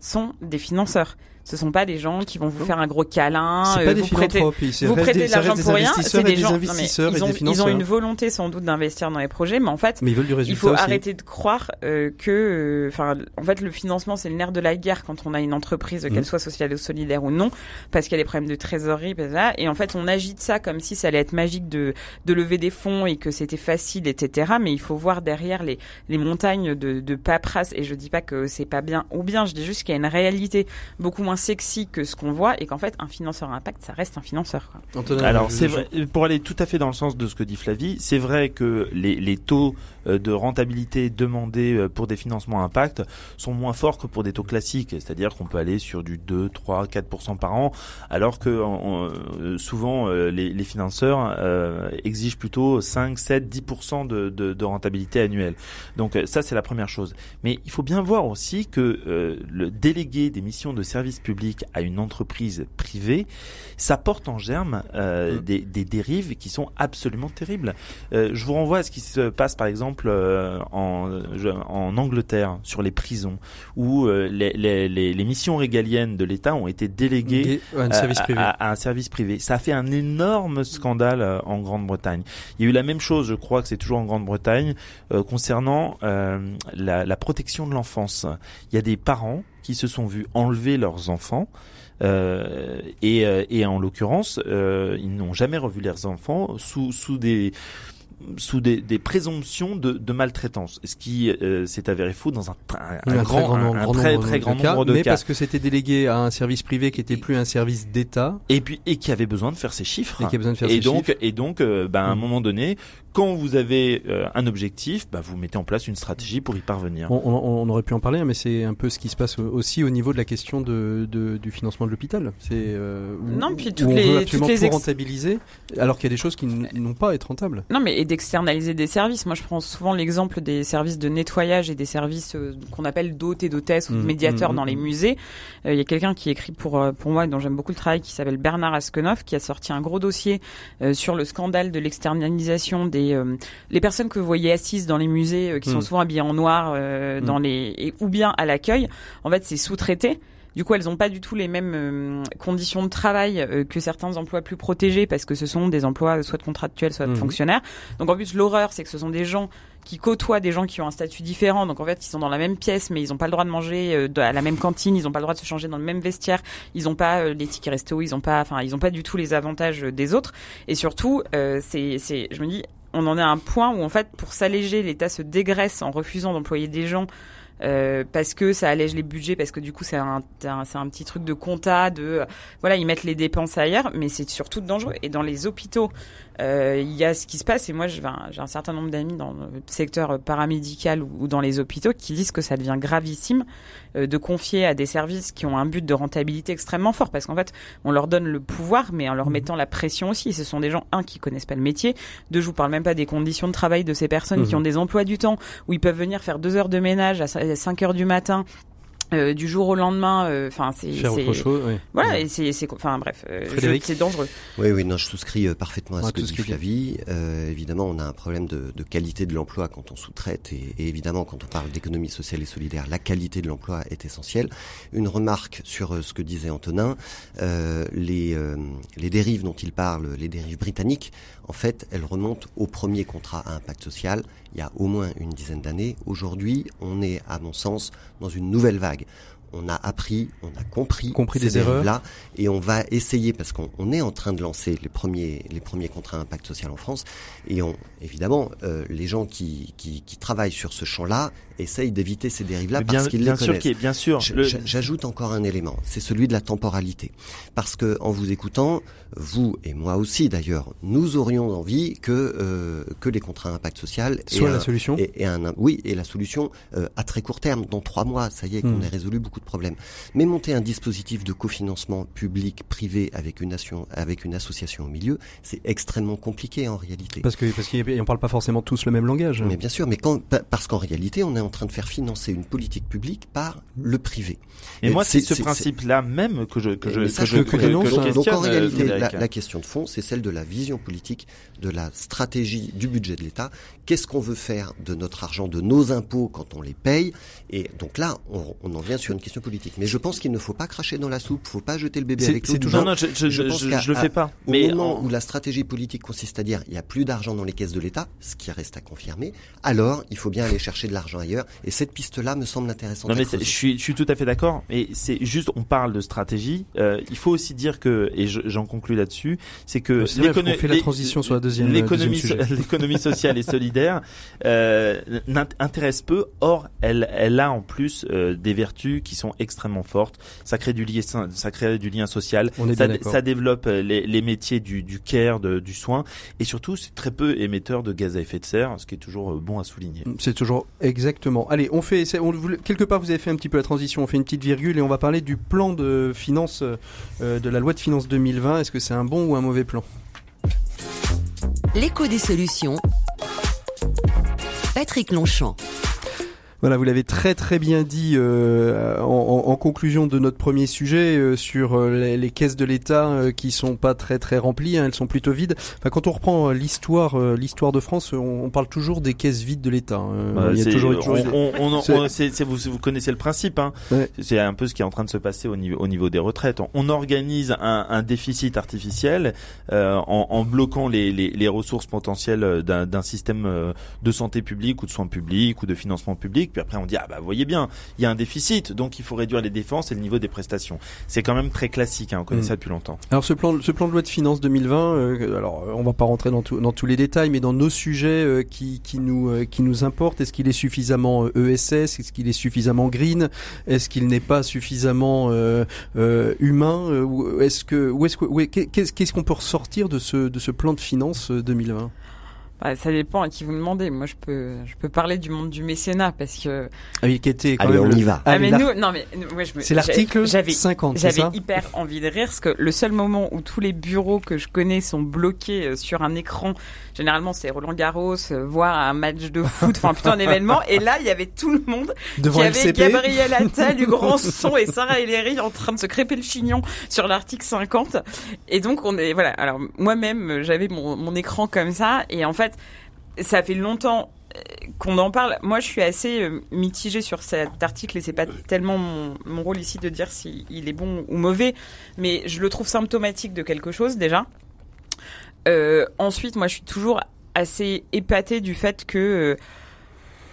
sont des financeurs. Ce sont pas des gens qui vont vous faire un gros câlin, euh, vous prêter, vous prêtez de l'argent pour rien. C'est des, gens, investisseurs ils, ont, ils ont une volonté sans doute d'investir dans les projets, mais en fait, mais ils veulent du il faut arrêter de croire euh, que, euh, enfin, en fait, le financement c'est le nerf de la guerre quand on a une entreprise, qu'elle mm. soit sociale ou solidaire ou non, parce qu'il y a des problèmes de trésorerie, et en fait, on agite ça comme si ça allait être magique de de lever des fonds et que c'était facile, etc. Mais il faut voir derrière les les montagnes de, de paperasse. Et je dis pas que c'est pas bien ou bien, je dis juste qu'il y a une réalité beaucoup moins sexy que ce qu'on voit et qu'en fait un financeur à impact ça reste un financeur. Quoi. Alors c'est vrai, pour aller tout à fait dans le sens de ce que dit Flavie, c'est vrai que les, les taux euh, de rentabilité demandés euh, pour des financements impact sont moins forts que pour des taux classiques, c'est-à-dire qu'on peut aller sur du 2, 3, 4% par an, alors que euh, souvent les, les financeurs exigent plutôt 5, 7, 10% de, de, de rentabilité annuelle. Donc ça c'est la première chose. Mais il faut bien voir aussi que le délégué des missions de service public à une entreprise privée, ça porte en germe euh, mmh. des, des, dérives qui sont absolument terribles. Euh, je vous renvoie à ce qui se passe par exemple exemple en, en Angleterre sur les prisons, où les, les, les, missions régaliennes de l'État ont été déléguées à un, service privé. À, un service privé. Ça a fait un énorme scandale en Grande-Bretagne. Il y a eu la même chose, je crois que c'est toujours en Grande-Bretagne, concernant la, la protection de l'enfance. Il y a des parents qui se sont vus enlever leurs enfants. Euh, et, euh, et, en l'occurrence, euh, ils n'ont jamais revu leurs enfants sous, sous des sous des, des présomptions de, de, maltraitance, ce qui euh, s'est avéré faux dans un, un, grand, très, grand, un, très, très grand nombre de mais cas. parce que c'était délégué à un service privé qui était plus un service d'État. Et puis et qui avait besoin de faire ses chiffres. Et qui avait besoin de faire et ses donc, chiffres. Et donc, euh, ben, à un mm. moment donné, quand vous avez euh, un objectif, bah, vous mettez en place une stratégie pour y parvenir. On, on, on aurait pu en parler, hein, mais c'est un peu ce qui se passe aussi au niveau de la question de, de du financement de l'hôpital. C'est euh, non, puis toutes on les, veut absolument toutes les tout ex- rentabiliser, alors qu'il y a des choses qui n'ont pas à être rentables. Non, mais et d'externaliser des services. Moi, je prends souvent l'exemple des services de nettoyage et des services euh, qu'on appelle d'hôtes et d'hôtesses ou de Mmh, médiateurs mmh, dans les mmh. musées. Euh, Il y a quelqu'un qui écrit pour pour moi, dont j'aime beaucoup le travail, qui s'appelle Bernard Askenoff, qui a sorti un gros dossier euh, sur le scandale de l'externalisation des euh, les personnes que vous voyez assises dans les musées, euh, qui sont Mmh. souvent habillées en noir, euh, Mmh. dans les et, ou bien à l'accueil. En fait, c'est sous-traité. Du coup, elles n'ont pas du tout les mêmes conditions de travail que certains emplois plus protégés parce que ce sont des emplois soit contractuels, soit de Mhm. fonctionnaires. Donc en plus, l'horreur, c'est que ce sont des gens qui côtoient des gens qui ont un statut différent. Donc en fait, ils sont dans la même pièce, mais ils n'ont pas le droit de manger euh, à la même cantine. Ils n'ont pas le droit de se changer dans le même vestiaire. Ils n'ont pas euh, les tickets resto. Ils n'ont pas, enfin, ils n'ont pas du tout les avantages euh, des autres. Et surtout, c'est, c'est, je me dis, on en est à un point où en fait, pour s'alléger, l'État se dégraisse en refusant d'employer des gens. Euh, parce que ça allège les budgets, parce que du coup c'est un, un- c'est un petit truc de compta, de euh, voilà ils mettent les dépenses ailleurs, mais c'est surtout dangereux. Et dans les hôpitaux, euh, il y a ce qui se passe. Et moi, j'ai un certain nombre d'amis dans le secteur paramédical ou, ou dans les hôpitaux qui disent que ça devient gravissime euh, de confier à des services qui ont un but de rentabilité extrêmement fort, parce qu'en fait, on leur donne le pouvoir, mais en leur mettant la pression aussi. Et ce sont des gens un qui connaissent pas le métier, deux, je vous parle même pas des conditions de travail de ces personnes qui Mhm. ont des emplois du temps où ils peuvent venir faire deux heures de ménage à 5 heures du matin. euh, du jour au lendemain, euh, enfin c'est Faire c'est- autre chose. oui. voilà et c'est c'est enfin bref, euh, c'est dangereux. Oui, oui, non, je souscris parfaitement à Ouais, ce que tout dit. Flavie. Euh, évidemment, on a un problème de, de qualité de l'emploi quand on sous-traite, et, et évidemment, quand on parle d'économie sociale et solidaire, la qualité de l'emploi est essentielle. Une remarque sur ce que disait Antonin, euh, les, euh, les dérives dont il parle, les dérives britanniques, en fait, elles remontent au premier contrat à impact social, il y a au moins une dizaine d'années. Aujourd'hui, on est, à mon sens, dans une nouvelle vague. On a appris, on a compris, Compris ces des erreurs. dérives-là, et on va essayer parce qu'on on est en train de lancer les premiers les premiers contrats impact social en France et on évidemment euh, les gens qui, qui qui travaillent sur ce champ-là essayent d'éviter ces dérives-là parce qu'ils les sûr, connaissent. bien sûr. Le- J'ajoute encore un élément, c'est celui de la temporalité. Parce que en vous écoutant, vous et moi aussi d'ailleurs, nous aurions envie que euh, que les contrats impact social Soit un- la solution. et, et un, oui, et la solution euh, à très court terme, dans trois mois, ça y est, qu'on Hmm. ait résolu beaucoup de problèmes. Mais monter un dispositif de cofinancement public-privé avec une, nation, avec une association au milieu, c'est extrêmement compliqué en réalité. Parce que parce qu'on parle pas forcément tous le même langage. Mais bien sûr, mais quand, pa- parce qu'en réalité, on est en train de faire financer une politique publique par le privé. Et Et moi, c'est ce principe-là même que je que je que ça, je que- que, que que je hein. Donc questionne, en euh, réalité, la, question de fond, c'est celle de la vision politique, de la stratégie du budget de l'État. Qu'est-ce qu'on veut faire de notre argent, de nos impôts quand on les paye? Et donc là, on, on en vient sur une question politique. Mais je pense qu'il ne faut pas cracher dans la soupe, il ne faut pas jeter le bébé avec l'eau toujours- Non, non, je, je, pense le fais pas. Au Mais moment en- où la stratégie politique consiste à dire il n'y a plus d'argent dans les caisses de l'État, ce qui reste à confirmer, alors il faut bien aller chercher de l'argent ailleurs. Et cette piste-là me semble intéressante. Non mais je suis, je suis tout à fait d'accord. Mais c'est juste, on parle de stratégie. Euh, il faut aussi dire que, et je- j'en conclus là-dessus, c'est que C'est vrai, l'écono- on fait la transition sur la deuxième- l'économie, sujet. l'économie sociale et solidaire euh, intéresse peu. Or, elle, elle a en plus euh, des vertus qui sont extrêmement fortes. Ça crée du lien, ça crée du lien social. On est ça, ça développe euh, les, les métiers du, du care, de- du soin, et surtout, c'est très peu émetteur de gaz à effet de serre, ce qui est toujours euh, bon à souligner. C'est toujours exactement. Allez, on fait quelque part vous avez fait un petit peu la transition, on fait une petite virgule et on va parler du plan de finances euh, de la loi de finances 2020. Est-ce que c'est un bon ou un mauvais plan? L'écho des solutions. Patrick Longchamp. Voilà, vous l'avez très très bien dit euh, en, conclusion de notre premier sujet euh, sur euh, les, caisses de l'État qui sont pas très très remplies, hein, elles sont plutôt vides. Enfin, quand on reprend l'histoire l'histoire de France, on, parle toujours des caisses vides de l'État. Il y a toujours, vous, connaissez le principe. Hein. C'est un peu ce qui est en train de se passer au niveau, au niveau des retraites. On, organise un, un, déficit artificiel en, en, bloquant les, les, les ressources potentielles d'un système de santé publique ou de soins publics ou de financement public puis après on dit ah bah vous voyez bien, il y a un déficit, donc il faut réduire les défenses et le niveau des prestations. C'est quand même très classique, hein, on connaît mm. ça depuis longtemps. Alors ce plan, ce plan de loi de finances 2020, euh, alors on va pas rentrer dans, dans tous les détails, mais dans nos sujets euh, qui, qui nous euh, qui nous importent, est-ce qu'il est suffisamment ESS, est-ce qu'il est suffisamment green, est-ce qu'il n'est pas suffisamment humain, ou est-ce que où est-ce que qu'est-ce qu'on peut ressortir de ce de ce plan de finances 2020 bah, ça dépend à qui vous demandez. Moi, je peux, je peux parler du monde du mécénat parce que. Ah oui, qui était quand Allez, on y va. Ah, mais nous, non, mais moi, je me. C'est l'article 50. J'avais hyper envie de rire parce que le seul moment où tous les bureaux que je connais sont bloqués euh, sur un écran, généralement c'est Roland Garros, euh, voir un match de foot, enfin plutôt un événement. Et là, il y avait tout le monde. Devant il y avait Gabriel Attal du grand son et Sarah Ellery en train de se crêper le chignon sur l'article 50. Et donc on est, voilà. Alors moi-même, j'avais mon, mon écran comme ça et en fait ça fait longtemps euh, qu'on en parle. Moi, je suis assez euh, mitigée sur cet article et c'est pas tellement mon, rôle ici de dire s'il est bon ou mauvais, mais je le trouve symptomatique de quelque chose déjà. Euh, ensuite, moi, je suis toujours assez épatée du fait que,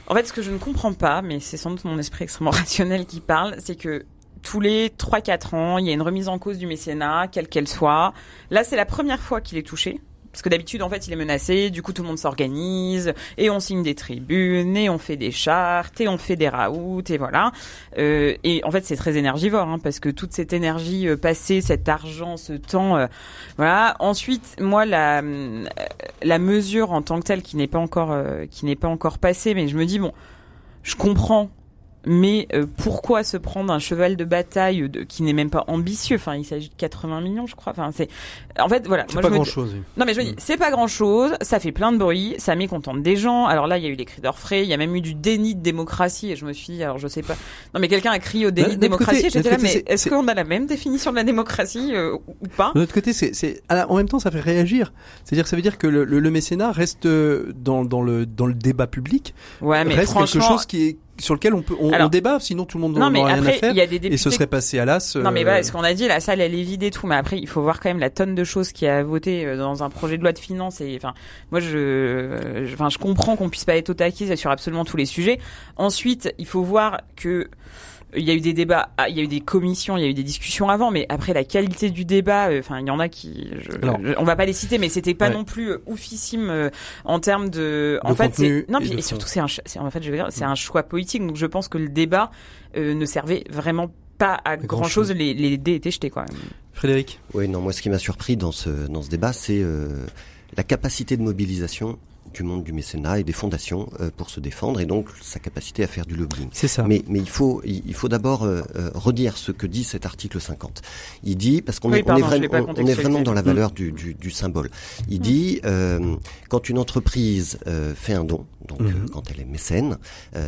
en fait, ce que je ne comprends pas, mais c'est sans doute mon esprit extrêmement rationnel qui parle, c'est que tous les 3-4 ans, il y a une remise en cause du mécénat, quelle qu'elle soit. Là, c'est la première fois qu'il est touché parce que d'habitude en fait il est menacé, du coup tout le monde s'organise et on signe des tribunes et on fait des chartes et on fait des raouts et voilà. Euh, et en fait c'est très énergivore hein, parce que toute cette énergie euh, passée, cet argent, ce temps, euh, voilà. Ensuite moi la euh, la mesure en tant que telle qui n'est pas encore qui n'est pas encore passée, mais je me dis bon, je comprends mais euh, pourquoi se prendre un cheval de bataille de, qui n'est même pas ambitieux? Enfin, il s'agit de 80 millions, je crois. Enfin, c'est en fait voilà. C'est pas grand chose. Non, mais je me dis, mm. c'est pas grand chose. Ça fait plein de bruit. Ça mécontente des gens. Alors là, il y a eu des cris d'orfraie. Il y a même eu du déni de démocratie. Et je me suis dit, alors je sais pas. Non, mais quelqu'un a crié au déni de démocratie. J'étais là, mais est-ce qu'on a la même définition de la démocratie euh, ou pas? De l'autre côté, c'est, c'est, en même temps, ça fait réagir. C'est-à-dire, ça veut dire que le, le, mécénat reste euh, dans, dans le dans le débat public. Ouais, mais reste quelque chose qui est sur lequel on peut on, débat sinon tout le monde n'aurait rien à faire y a des et ce serait passé à l'as non mais bah, ce qu'on a dit la salle elle est vide et tout mais après il faut voir quand même la tonne de choses qui a voté euh, dans un projet de loi de finances et enfin moi je enfin je comprends qu'on puisse pas être au taquis sur absolument tous les sujets. Ensuite il faut voir que il y a eu des débats, ah, il y a eu des commissions, il y a eu des discussions avant, mais après la qualité du débat, euh, enfin il y en a qui, on va pas les citer, mais c'était pas non plus euh, oufissime euh, en termes de, en fait, c'est, non, et, surtout c'est un, en fait je veux dire, c'est un choix politique, donc je pense que le débat ne servait vraiment pas à grand, chose. Les, les dés étaient jetés quoi. Frédéric? Oui, non, moi ce qui m'a surpris dans ce dans ce débat, c'est la capacité de mobilisation du monde du mécénat et des fondations euh, pour se défendre et donc sa capacité à faire du lobbying. C'est ça. Mais, mais il faut, il, faut d'abord euh, euh, redire ce que dit cet article 50. Il dit, parce qu'on est, on est, on, est vraiment dans la mm. valeur du, du, du symbole, il mm. dit, quand une entreprise fait un don, donc mm-hmm. quand elle est mécène,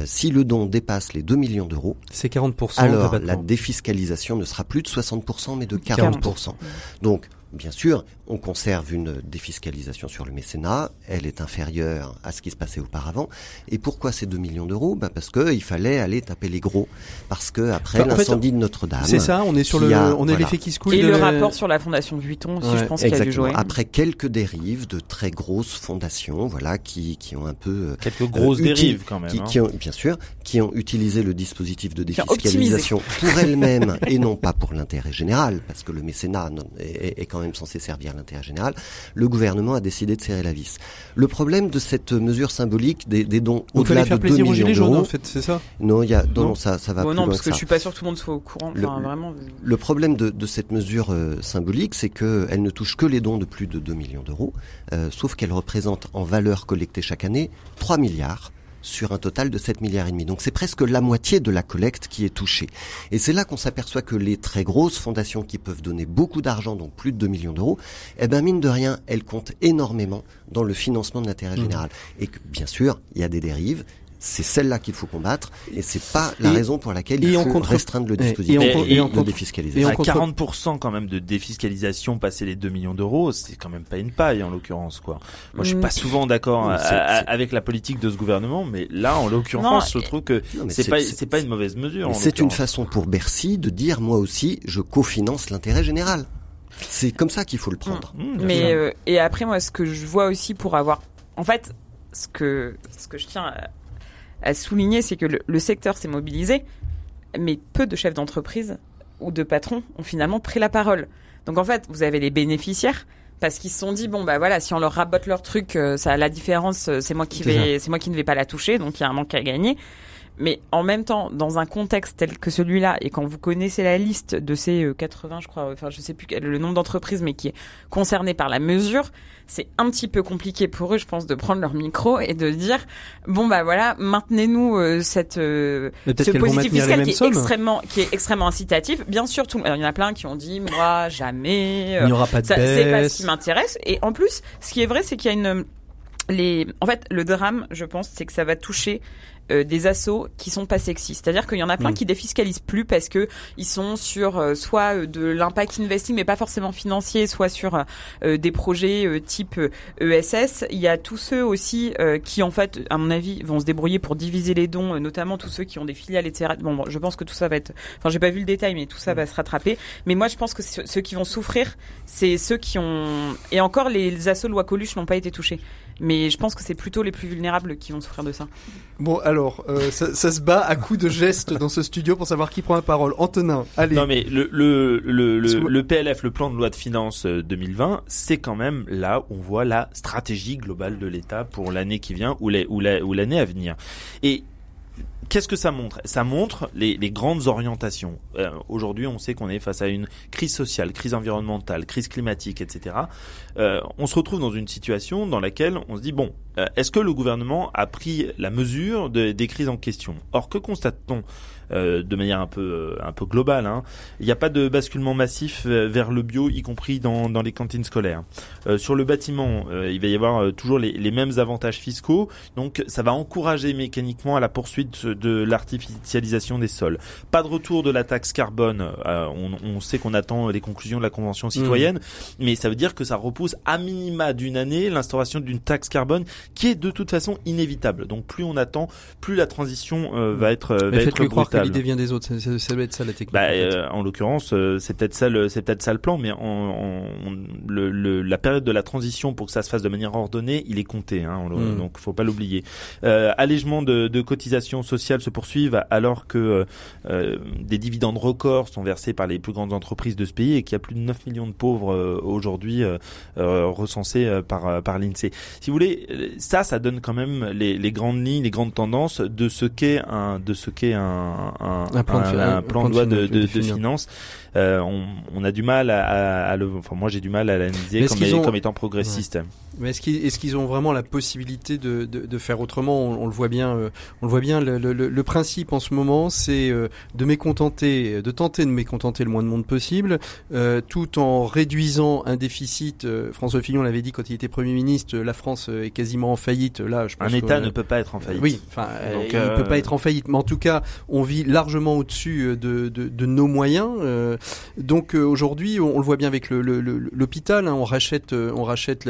si le don dépasse les 2 millions d'euros, c'est 40%. Alors la défiscalisation ne sera plus de 60% mais de 40%. 40%. Donc Bien sûr, on conserve une défiscalisation sur le mécénat, elle est inférieure à ce qui se passait auparavant. Et pourquoi ces 2 millions d'euros? Bah Parce qu'il fallait aller taper les gros. Parce que après l'incendie de Notre-Dame... C'est ça, on est sur le, on est l'effet qui se coule. Et le rapport sur la fondation Vuitton aussi, je pense qu'il a dû jouer. Après quelques dérives de très grosses fondations, voilà, qui, qui ont un peu... Euh, quelques grosses dérives quand même. Qui, hein. qui, ont, bien sûr, qui ont utilisé le dispositif de défiscalisation pour elles-mêmes et non pas pour l'intérêt général, parce que le mécénat est, est quand même censé servir l'intérêt général, le gouvernement a décidé de serrer la vis. Le problème de cette mesure symbolique des, dons au-delà de 2 millions d'euros, en fait, c'est ça? Non, il y a, non, ça, ça va bon, plus non, loin parce que, que je suis pas sûr que tout le monde soit au courant. Le, vraiment. le problème de, de cette mesure euh, symbolique, c'est qu'elle ne touche que les dons de plus de 2 millions d'euros, euh, sauf qu'elle représente en valeur collectée chaque année 3 milliards sur un total de 7 milliards et demi. Donc c'est presque la moitié de la collecte qui est touchée. Et c'est là qu'on s'aperçoit que les très grosses fondations qui peuvent donner beaucoup d'argent, donc plus de 2 millions d'euros, eh ben mine de rien, elles comptent énormément dans le financement de l'intérêt mmh. général. Et que bien sûr, il y a des dérives, c'est celle-là qu'il faut combattre et c'est pas la raison pour laquelle il faut restreindre le dispositif et, et, de défiscalisation. Et 40% quand même de défiscalisation passer les 2 millions d'euros, c'est quand même pas une paille en l'occurrence quoi. Moi je suis pas mm. souvent d'accord avec la politique de ce gouvernement mais là en l'occurrence je trouve que c'est pas c'est pas une mauvaise mesure. C'est une façon pour Bercy de dire moi aussi je cofinance l'intérêt général. C'est comme ça qu'il faut le prendre. Mm. mais euh, et après moi ce que je vois aussi pour avoir en fait ce que ce que je tiens à souligner, c'est que le, secteur s'est mobilisé, mais peu de chefs d'entreprise ou de patrons ont finalement pris la parole. Donc en fait, vous avez les bénéficiaires parce qu'ils se sont dit bon bah voilà si on leur rabote leur truc euh, ça a la différence euh, c'est moi qui vais c'est moi qui ne vais pas la toucher donc il y a un manque à gagner mais en même temps, dans un contexte tel que celui-là, et quand vous connaissez la liste de ces 80, euh, je crois, enfin je sais plus le nombre d'entreprises, mais qui est concerné par la mesure, c'est un petit peu compliqué pour eux, je pense, de prendre leur micro et de dire bon bah voilà, maintenez-nous euh, cette euh, ce positif fiscal qui est extrêmement qui est extrêmement incitatif. Bien sûr, tout, il y en a plein qui ont dit moi jamais, il n'y aura pas de C'est pas ce qui m'intéresse. Et en plus, ce qui est vrai, c'est qu'il y a une les en fait le drame, je pense, c'est que ça va toucher euh, des assos qui sont pas sexy. C'est-à-dire qu'il y en a plein mm. qui défiscalisent plus parce que ils sont sur euh, soit euh, de l'impact investing mais pas forcément financier, soit sur des projets type ESS. E Il y a tous ceux aussi qui en fait, à mon avis, vont se débrouiller pour diviser les dons, notamment tous ceux qui ont des filiales, etc. Bon, je pense que tout ça va être. Enfin, j'ai pas vu le détail, mais tout ça va se rattraper. Mais moi, je pense que ceux qui vont souffrir, c'est ceux qui ont. Et encore, les assos loi Coluche n'ont pas été touchés. Mais je pense que c'est plutôt les plus vulnérables qui vont souffrir de ça. Bon, alors, euh, ça, ça, se bat à coups de gestes dans ce studio pour savoir qui prend la parole. Antonin, allez. Non, mais le, le, le, le, PLF, le plan de loi de finances 2020, euh, c'est quand même là où on voit la stratégie globale de l'État pour l'année qui vient ou l'année à venir. Et Qu'est-ce que ça montre? Ça montre les, grandes orientations. Euh, aujourd'hui, on sait qu'on est face à une crise sociale, crise environnementale, crise climatique, etc. Euh, on se retrouve dans une situation dans laquelle on se dit bon, euh, est-ce que le gouvernement a pris la mesure de, des crises en question? Or, que constate-t-on? Euh, de manière un peu euh, un peu globale. Hein. Il n'y a pas de basculement massif euh, vers le bio, y compris dans, dans les cantines scolaires. sur le bâtiment, il va y avoir toujours les, les, mêmes avantages fiscaux, donc ça va encourager mécaniquement à la poursuite de l'artificialisation des sols. Pas de retour de la taxe carbone. On, on, sait qu'on attend les conclusions de la convention citoyenne, mmh. mais ça veut dire que ça repousse à minima d'une année l'instauration d'une taxe carbone qui est de toute façon inévitable. Donc plus on attend, plus la transition va être, va être brutale l'idée vient des autres. Ça, doit être ça la technique. Bah, euh, en l'occurrence, euh, c'est peut-être ça le, c'est peut-être ça le plan, mais en, le, la période de la transition pour que ça se fasse de manière ordonnée, il est compté. Hein, hmm. Donc, faut pas l'oublier. Euh, allègement de, de, cotisations sociales se poursuivent alors que euh, des dividendes records sont versés par les plus grandes entreprises de ce pays et qu'il y a plus de 9 millions de pauvres aujourd'hui recensés par par l'Insee. Si vous voulez, ça, ça donne quand même les, les grandes lignes, les grandes tendances de ce qu'est un de ce qu'est un, un, plan de, loi de, de, de finances. Euh, on, on, a du mal à, à, le, enfin moi j'ai du mal à l'analyser comme, comme, étant progressiste. Mais est-ce qu'ils ont vraiment la possibilité de, de, de faire autrement? On, le voit bien, euh, on le voit bien. Le, le, le principe en ce moment, c'est euh, de mécontenter, de tenter de mécontenter le moins de monde possible, tout en réduisant un déficit. François Fillon l'avait dit quand il était Premier ministre, la France est quasiment en faillite. Là, je pense un État ne peut pas être en faillite. Oui, enfin, il ne peut pas être en faillite, mais en tout cas, on vit largement au-dessus de, de, de, nos moyens. Donc aujourd'hui, on, le voit bien avec l'hôpital. Hein, on rachète, on rachète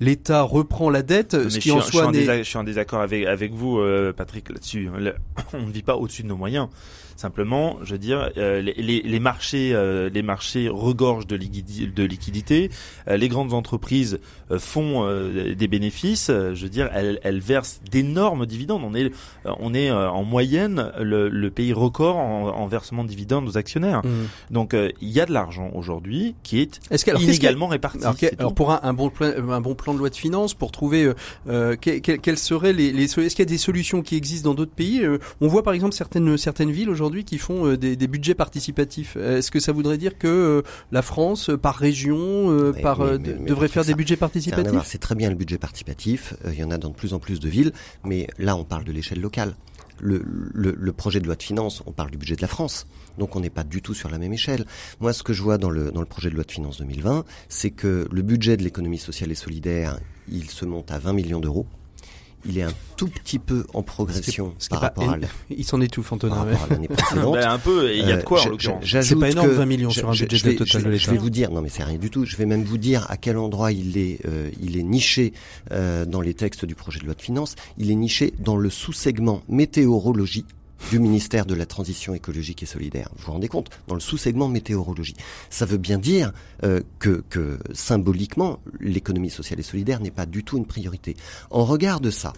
l'État reprend la dette, ce qui en je suis en désaccord avec avec vous, euh, Patrick, là-dessus. On ne vit pas au-dessus de nos moyens. Simplement, je veux dire, euh, les, les, marchés, euh, les marchés regorgent de, liquidité, de liquidité. Euh, les grandes entreprises font des bénéfices. je veux dire, elles, elles versent d'énormes dividendes. On est, on est en moyenne le, le pays record en, en, versement de dividendes aux actionnaires. Mmh. Donc, il y a de l'argent aujourd'hui qui est, est inégalement réparti. Alors, pour un, un, bon plan, un bon plan de loi de finances, pour trouver euh, quelles seraient les, les est-ce qu'il y a des solutions qui existent dans d'autres pays On voit par exemple certaines certaines villes aujourd'hui qui font euh, des, des, budgets participatifs. Est-ce que ça voudrait dire que euh, la France, euh, par région, par devrait faire des budgets participatifs? C'est très bien le budget participatif. Il y en a dans de plus en plus de villes, mais là on parle de l'échelle locale. Le, le, projet de loi de finances, on parle du budget de la France. Donc on n'est pas du tout sur la même échelle. Moi, ce que je vois dans le, dans le projet de loi de finances 2020, c'est que le budget de l'économie sociale et solidaire, il se monte à 20 millions d'euros il est un tout petit peu en progression par rapport à il s'en étouffe Antonin l'année précédente. Ben, un peu, il y a de quoi en l'occurrence. C'est pas énorme 20 millions sur un budget total de l'État. Je vais vous dire, non mais c'est rien du tout. Je vais même vous dire à quel endroit il est, il est niché dans les textes du projet de loi de finances. Il est niché dans le sous-segment météorologie du ministère de la Transition écologique et solidaire. Vous vous rendez compte Dans le sous-segment météorologie. Ça veut bien dire euh, que, que, symboliquement, l'économie sociale et solidaire n'est pas du tout une priorité. En regard de ça,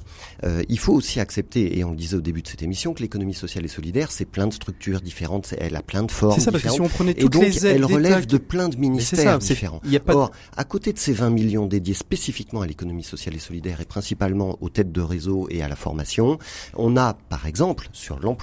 euh, il faut aussi accepter, et on le disait au début de cette émission, que l'économie sociale et solidaire, c'est plein de structures différentes, elle a plein de formes ça, différentes. Parce que si on prenait toutes et donc, les aides elle relève de plein de ministères différents. Y a pas Or, à côté de ces 20 millions dédiés spécifiquement à l'économie sociale et solidaire, et principalement aux têtes de réseau et à la formation, on a, par exemple, sur l'emploi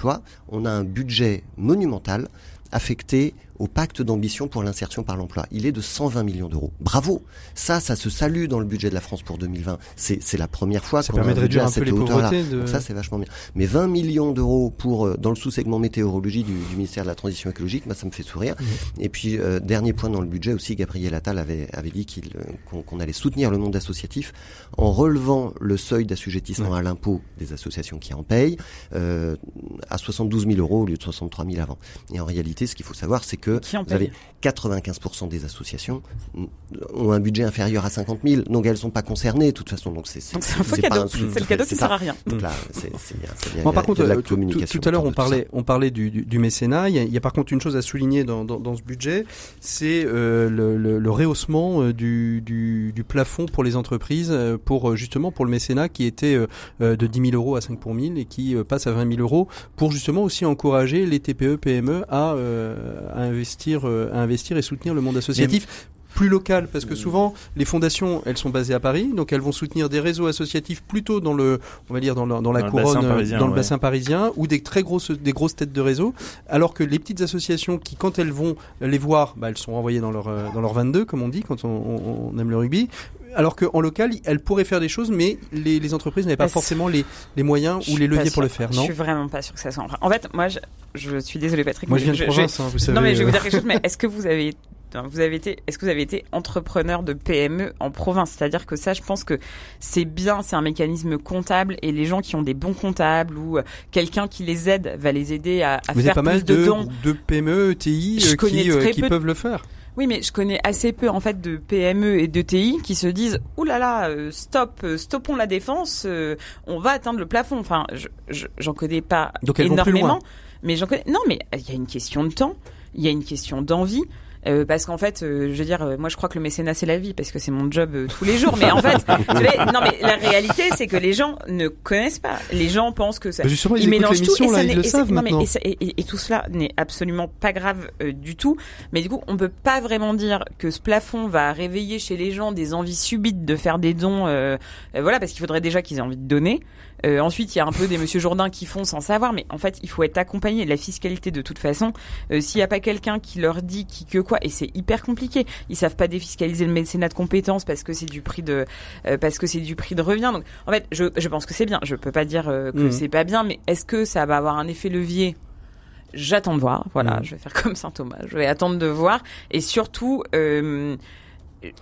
on a un budget monumental affecté au pacte d'ambition pour l'insertion par l'emploi. Il est de 120 millions d'euros. Bravo Ça, ça se salue dans le budget de la France pour 2020. C'est la première fois qu'on a un budget à cette hauteur-là. De... Ça, c'est vachement bien. Mais 20 millions d'euros pour euh, dans le sous-segment météorologie du, ministère de la Transition écologique, moi, ça me fait sourire. Mmh. Et puis, euh, dernier point dans le budget aussi, Gabriel Attal avait, avait dit euh, qu'on allait soutenir le monde associatif en relevant le seuil d'assujettissement à l'impôt des associations qui en payent à 72 000 euros au lieu de 63 000 avant. Et en réalité, ce qu'il faut savoir, c'est que vous avez 95% des associations ont un budget inférieur à 50 000, donc elles sont pas concernées de toute façon. Donc c'est c'est un cadeau. C'est le cadeau qui sert à rien. Donc là, c'est bien. par contre, euh, tout, à l'heure on parlait on parlait du, du, mécénat. Il y, a, par contre une chose à souligner dans, dans, dans ce budget, c'est euh, le, le, le, rehaussement euh, du, du, du, plafond pour les entreprises pour justement pour le mécénat qui était de 10 000 euros à 5 pour 1000 et qui passe à 20 000 euros pour justement aussi encourager les TPE PME à, à investir à investir et soutenir le monde associatif plus local parce que souvent les fondations elles sont basées à Paris donc elles vont soutenir des réseaux associatifs plutôt dans le on va dire dans, dans, la couronne dans le bassin parisien ou des très grosses des grosses têtes de réseau alors que les petites associations qui quand elles vont les voir bah, elles sont envoyées dans leur dans leur 22 comme on dit quand on, on aime le rugby alors qu'en local, elles pourraient faire des choses, mais les, les entreprises n'avaient pas forcément les, les moyens ou les leviers pour le faire, non Je suis vraiment pas sûr que ça soit. En fait, moi, je, je suis désolé, Patrick. Moi, je viens de province, hein, vous savez. Non, mais je vais vous dire quelque chose. Mais est-ce que vous avez vous avez été, est-ce que vous avez été entrepreneur de PME en province? C'est-à-dire que ça, je pense que c'est bien, c'est un mécanisme comptable et les gens qui ont des bons comptables ou euh, quelqu'un qui les aide va les aider à, à faire pas plus mal de, dons. de PME, ETI euh, qui, euh, qui peuvent le faire. Oui, mais je connais assez peu en fait de PME et de TI qui se disent "Ouh là là, stop, stoppons la défense, on va atteindre le plafond." Enfin, j'en connais pas Donc énormément, mais j'en connais. Non, mais il y a une question de temps, il y a une question d'envie. Euh, parce qu'en fait, euh, je veux dire, euh, moi je crois que le mécénat c'est la vie parce que c'est mon job tous les jours. Mais en fait, non mais la réalité c'est que les gens ne connaissent pas. Les gens pensent que ça. Bah, justement, ils, mélangent tout et, ça ils le savent non, mais, et, tout cela n'est absolument pas grave du tout. Mais du coup, on peut pas vraiment dire que ce plafond va réveiller chez les gens des envies subites de faire des dons. voilà, parce qu'il faudrait déjà qu'ils aient envie de donner. Euh, ensuite, il y a un peu des Monsieur Jourdain qui font sans savoir, mais en fait, il faut être accompagné. La fiscalité, de toute façon, euh, s'il n'y a pas quelqu'un qui leur dit qui que quoi, et c'est hyper compliqué. Ils savent pas défiscaliser le mécénat de compétences parce que c'est du prix de euh, parce que c'est du prix de revient. Donc, en fait, je, je pense que c'est bien. Je peux pas dire que mmh. c'est pas bien, mais est-ce que ça va avoir un effet levier? J'attends de voir. Voilà, mmh. je vais faire comme Saint Thomas. Je vais attendre de voir, et surtout. Euh,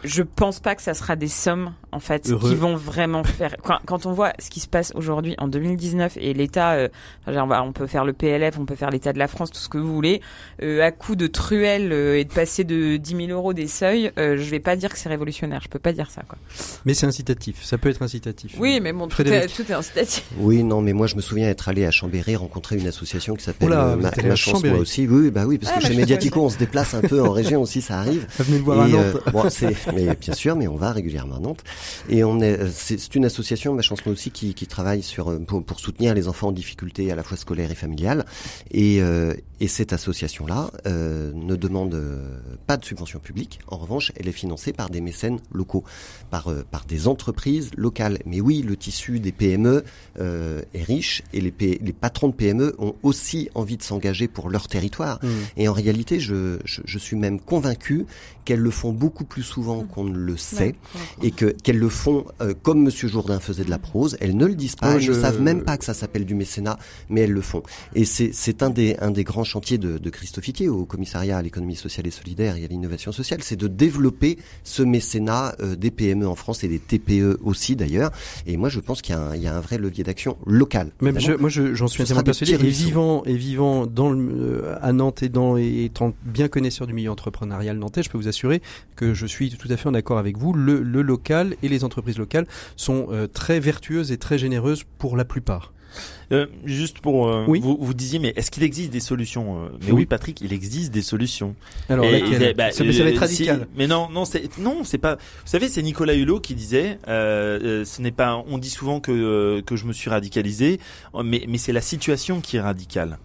je pense pas que ça sera des sommes en fait qui vont vraiment faire quand, quand, on voit ce qui se passe aujourd'hui en 2019 et l'État euh, on peut faire le PLF on peut faire l'État de la France tout ce que vous voulez euh, à coup de truelle euh, et de passer de 10 000 euros des seuils euh, je vais pas dire que c'est révolutionnaire je peux pas dire ça quoi. Mais c'est incitatif ça peut être incitatif. Oui mais bon tout est, tout est, incitatif. Oui non mais moi je me souviens être allé à Chambéry rencontrer une association qui s'appelle Ma, Ma Chance moi aussi. Oui bah oui parce que chez Mediatico on se déplace un peu en région aussi ça arrive. Venez me voir à Nantes mais bien sûr, mais on va régulièrement à Nantes. Et on est, c'est une association, ma chance moi aussi, qui, qui travaille sur pour, pour, soutenir les enfants en difficulté à la fois scolaire et familiale. Et, euh, et cette association-là euh, ne demande euh, pas de subvention publique. En revanche, elle est financée par des mécènes locaux, par euh, par des entreprises locales. Mais oui, le tissu des PME euh, est riche et les, les patrons de PME ont aussi envie de s'engager pour leur territoire. Mmh. Et en réalité, je, je, je suis même convaincu qu'elles le font beaucoup plus souvent souvent qu'on ne le sait et que qu'elles le font euh, comme Monsieur Jourdain faisait de la prose. Elles ne le disent pas, elles ne savent même pas que ça s'appelle du mécénat, mais elles le font. Et c'est c'est un des un des grands chantiers de, de Christophe Itier au commissariat à l'économie sociale et solidaire et à l'innovation sociale, c'est de développer ce mécénat euh, des PME en France et des TPE aussi d'ailleurs. Et moi, je pense qu'il y, a un, il y a un vrai levier d'action local. Même je, moi, j'en suis entièrement persuadé. Et vivant, et vivant dans le, euh, à Nantes et dans et étant bien connaisseur du milieu entrepreneurial nantais, je peux vous assurer que je suis tout à fait en accord avec vous. Le, le local et les entreprises locales sont euh, très vertueuses et très généreuses pour la plupart. Euh, juste pour euh, vous, vous disiez mais est-ce qu'il existe des solutions euh, Mais oui. Patrick, il existe des solutions. Alors laquelle bah, ça, va être radical. mais non, non, c'est non, c'est pas. Vous savez, c'est Nicolas Hulot qui disait ce n'est pas. On dit souvent que que je me suis radicalisé, mais mais c'est la situation qui est radicale.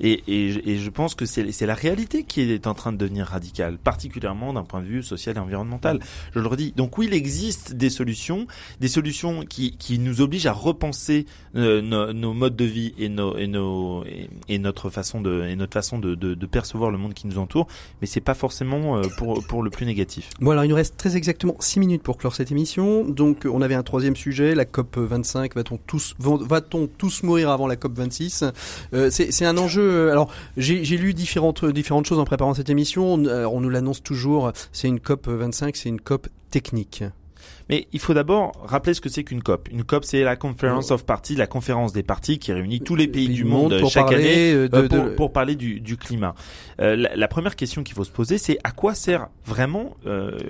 Et, et, et, je pense que c'est la réalité qui est en train de devenir radicale, particulièrement d'un point de vue social et environnemental. Je le redis. Donc oui, il existe des solutions, des solutions qui, qui nous obligent à repenser euh, nos, nos, modes de vie et, nos, et, nos, et, notre façon de et notre façon de, de, de, percevoir le monde qui nous entoure. Mais c'est pas forcément euh, pour pour le plus négatif. Bon alors il nous reste très exactement six minutes pour clore cette émission. Donc on avait un troisième sujet, la COP 25. Va-t-on tous va-t-on tous mourir avant la COP 26 euh, C'est un enjeu euh, alors j'ai lu différentes différentes choses en préparant cette émission. on nous l'annonce toujours. C'est une COP 25, c'est une COP technique. Mais il faut d'abord rappeler ce que c'est qu'une COP. Une COP, c'est la Conference of Parties, la conférence des parties qui réunit tous les pays du monde, chaque année euh, euh, pour, parler du, du climat. Euh, la, première question qu'il faut se poser, c'est à quoi sert vraiment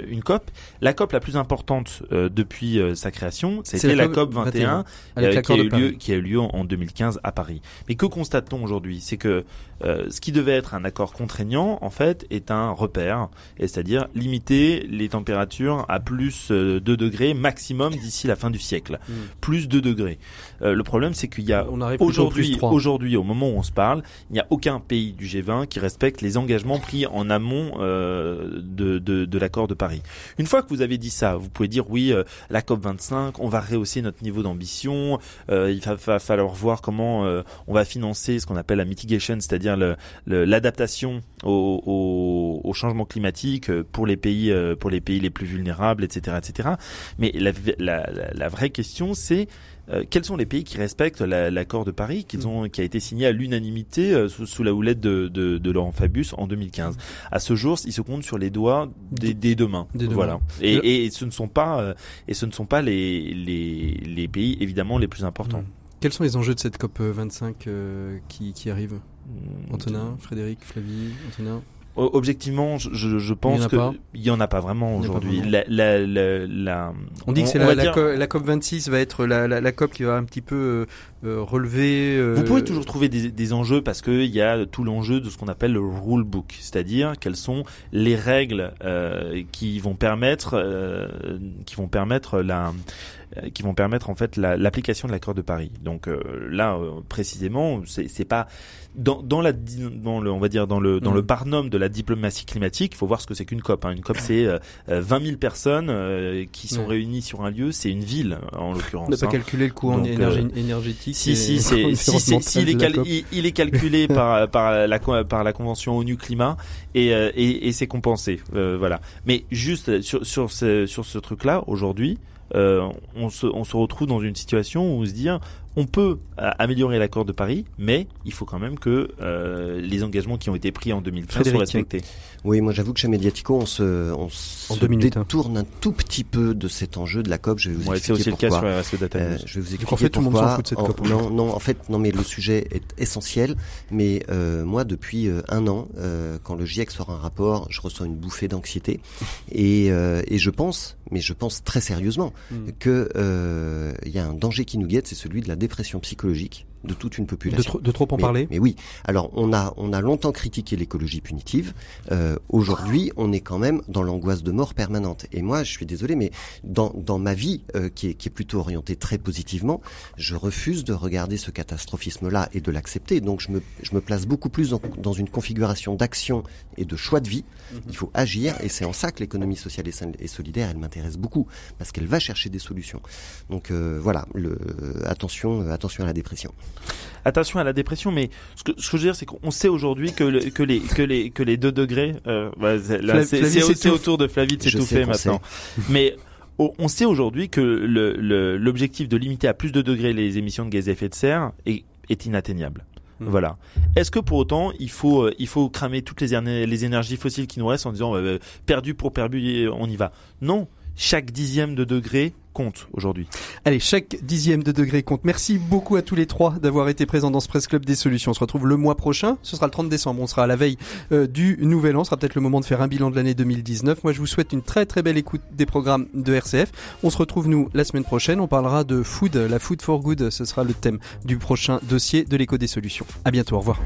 une COP? La COP la plus importante depuis sa création, c'était la, COP 21, qui, a eu lieu, qui a eu lieu en 2015 à Paris. Mais que constate-t-on aujourd'hui? C'est que ce qui devait être un accord contraignant, en fait, est un repère, c'est-à-dire limiter les températures à plus de 2 degrés maximum d'ici la fin du siècle. Hmm. Plus 2 degrés. Euh, le problème, c'est qu'il y a aujourd'hui, aujourd'hui, au moment où on se parle, il n'y a aucun pays du G20 qui respecte les engagements pris en amont euh, de, de, de l'accord de Paris. Une fois que vous avez dit ça, vous pouvez dire oui, euh, la COP 25, on va rehausser notre niveau d'ambition. Euh, il va, va, falloir voir comment euh, on va financer ce qu'on appelle la mitigation, c'est-à-dire l'adaptation au, au, au, changement climatique pour les pays pour les pays les plus vulnérables, etc., etc. Mais la, la, la vraie question, c'est euh, quels sont les pays qui respectent l'accord de Paris qui, mm. ont, qui a été signé à l'unanimité euh, sous, la houlette de, de, de, Laurent Fabius en 2015 À ce jour, il se compte sur les doigts des, des deux mains. voilà. Et, et, ce ne sont pas euh, et ce ne sont pas les, les, les pays évidemment les plus importants. Mm. Quels sont les enjeux de cette COP 25 qui, qui arrive? Mm. Antonin, Frédéric, Flavie, Antonin? Objectivement, je, je pense qu'il y en a pas vraiment aujourd'hui. La, la, la, on dit que c'est la, la, COP 26 va être la, la, COP qui va un petit peu euh, euh, relever. Euh, Vous pouvez toujours trouver des, des enjeux parce qu'il y a tout l'enjeu de ce qu'on appelle le rule book, c'est-à-dire quelles sont les règles qui vont permettre qui vont permettre la qui vont permettre en fait l'application de l'accord de Paris. Donc là précisément, c'est pas dans, dans la dans le on va dire dans le dans le mm. barnum de la diplomatie climatique, il faut voir ce que c'est qu'une COP. Hein. Une COP, c'est euh, 20 euh, 000 personnes euh, qui sont réunies sur un lieu. C'est une ville en l'occurrence. On n'a pas hein. calculé le coût en énergie, euh, énergétique. Si si c'est si, si, il, est il, est calculé par par la par la convention ONU climat et et, et c'est compensé. voilà. Mais juste sur sur ce sur ce truc là aujourd'hui. Euh, on, se, on se retrouve dans une situation où on se dit on peut euh, améliorer l'accord de Paris, mais il faut quand même que euh, les engagements qui ont été pris en 2015 soient respectés. Oui, moi j'avoue que chez Mediatico, on se, on se hein. détourne un tout petit peu de cet enjeu de la COP. Je vais vous expliquer aussi pourquoi. le cas sur Data euh, je vais vous expliquer en fait, pourquoi. Tout le monde de cette COP. Hein. non, non, en fait, non, mais le sujet est essentiel. Mais euh, moi, depuis euh, un an, euh, quand le GIEC sort un rapport, je reçois une bouffée d'anxiété et, euh, et je pense, mais je pense très sérieusement, hmm. que il y a un danger qui nous guette, c'est celui de la dépression psychologique de toute une population. De, trop en parler Mais oui. Alors on a on a longtemps critiqué l'écologie punitive. Euh, Aujourd'hui, on est quand même dans l'angoisse de mort permanente. Et moi, je suis désolé, mais dans dans ma vie euh, qui est qui est plutôt orientée très positivement, je refuse de regarder ce catastrophisme-là et de l'accepter. Donc je me je me place beaucoup plus dans, dans une configuration d'action et de choix de vie. Mhm. Il faut agir et c'est en ça que l'économie sociale et, solidaire, elle m'intéresse beaucoup parce qu'elle va chercher des solutions. Donc euh, voilà, le, attention attention à la dépression. Attention à la dépression, mais ce que, ce que je veux dire, c'est qu'on sait aujourd'hui que, le, que, les, que, les, que les 2 degrés, euh, bah, c'est autour de Flavie de s'étouffer maintenant. mais on sait aujourd'hui que l'objectif de limiter à plus de degrés les émissions de gaz à effet de serre est, est inatteignable. Hmm. Voilà. Est-ce que pour autant il faut euh, il faut cramer toutes les, les énergies fossiles qui nous restent en disant euh, perdu pour perdu on y va? Non, chaque dixième de degré compte aujourd'hui. Allez, chaque dixième de degré compte. Merci beaucoup à tous les trois d'avoir été présents dans ce Presse Club des Solutions. On se retrouve le mois prochain. Ce sera le 30 décembre. On sera à la veille euh, du Nouvel An. Ce sera peut-être le moment de faire un bilan de l'année 2019. Moi, je vous souhaite une très très belle écoute des programmes de RCF. On se retrouve nous la semaine prochaine. On parlera de food, la food for good. Ce sera le thème du prochain dossier de l'écho des solutions. À bientôt. Au revoir.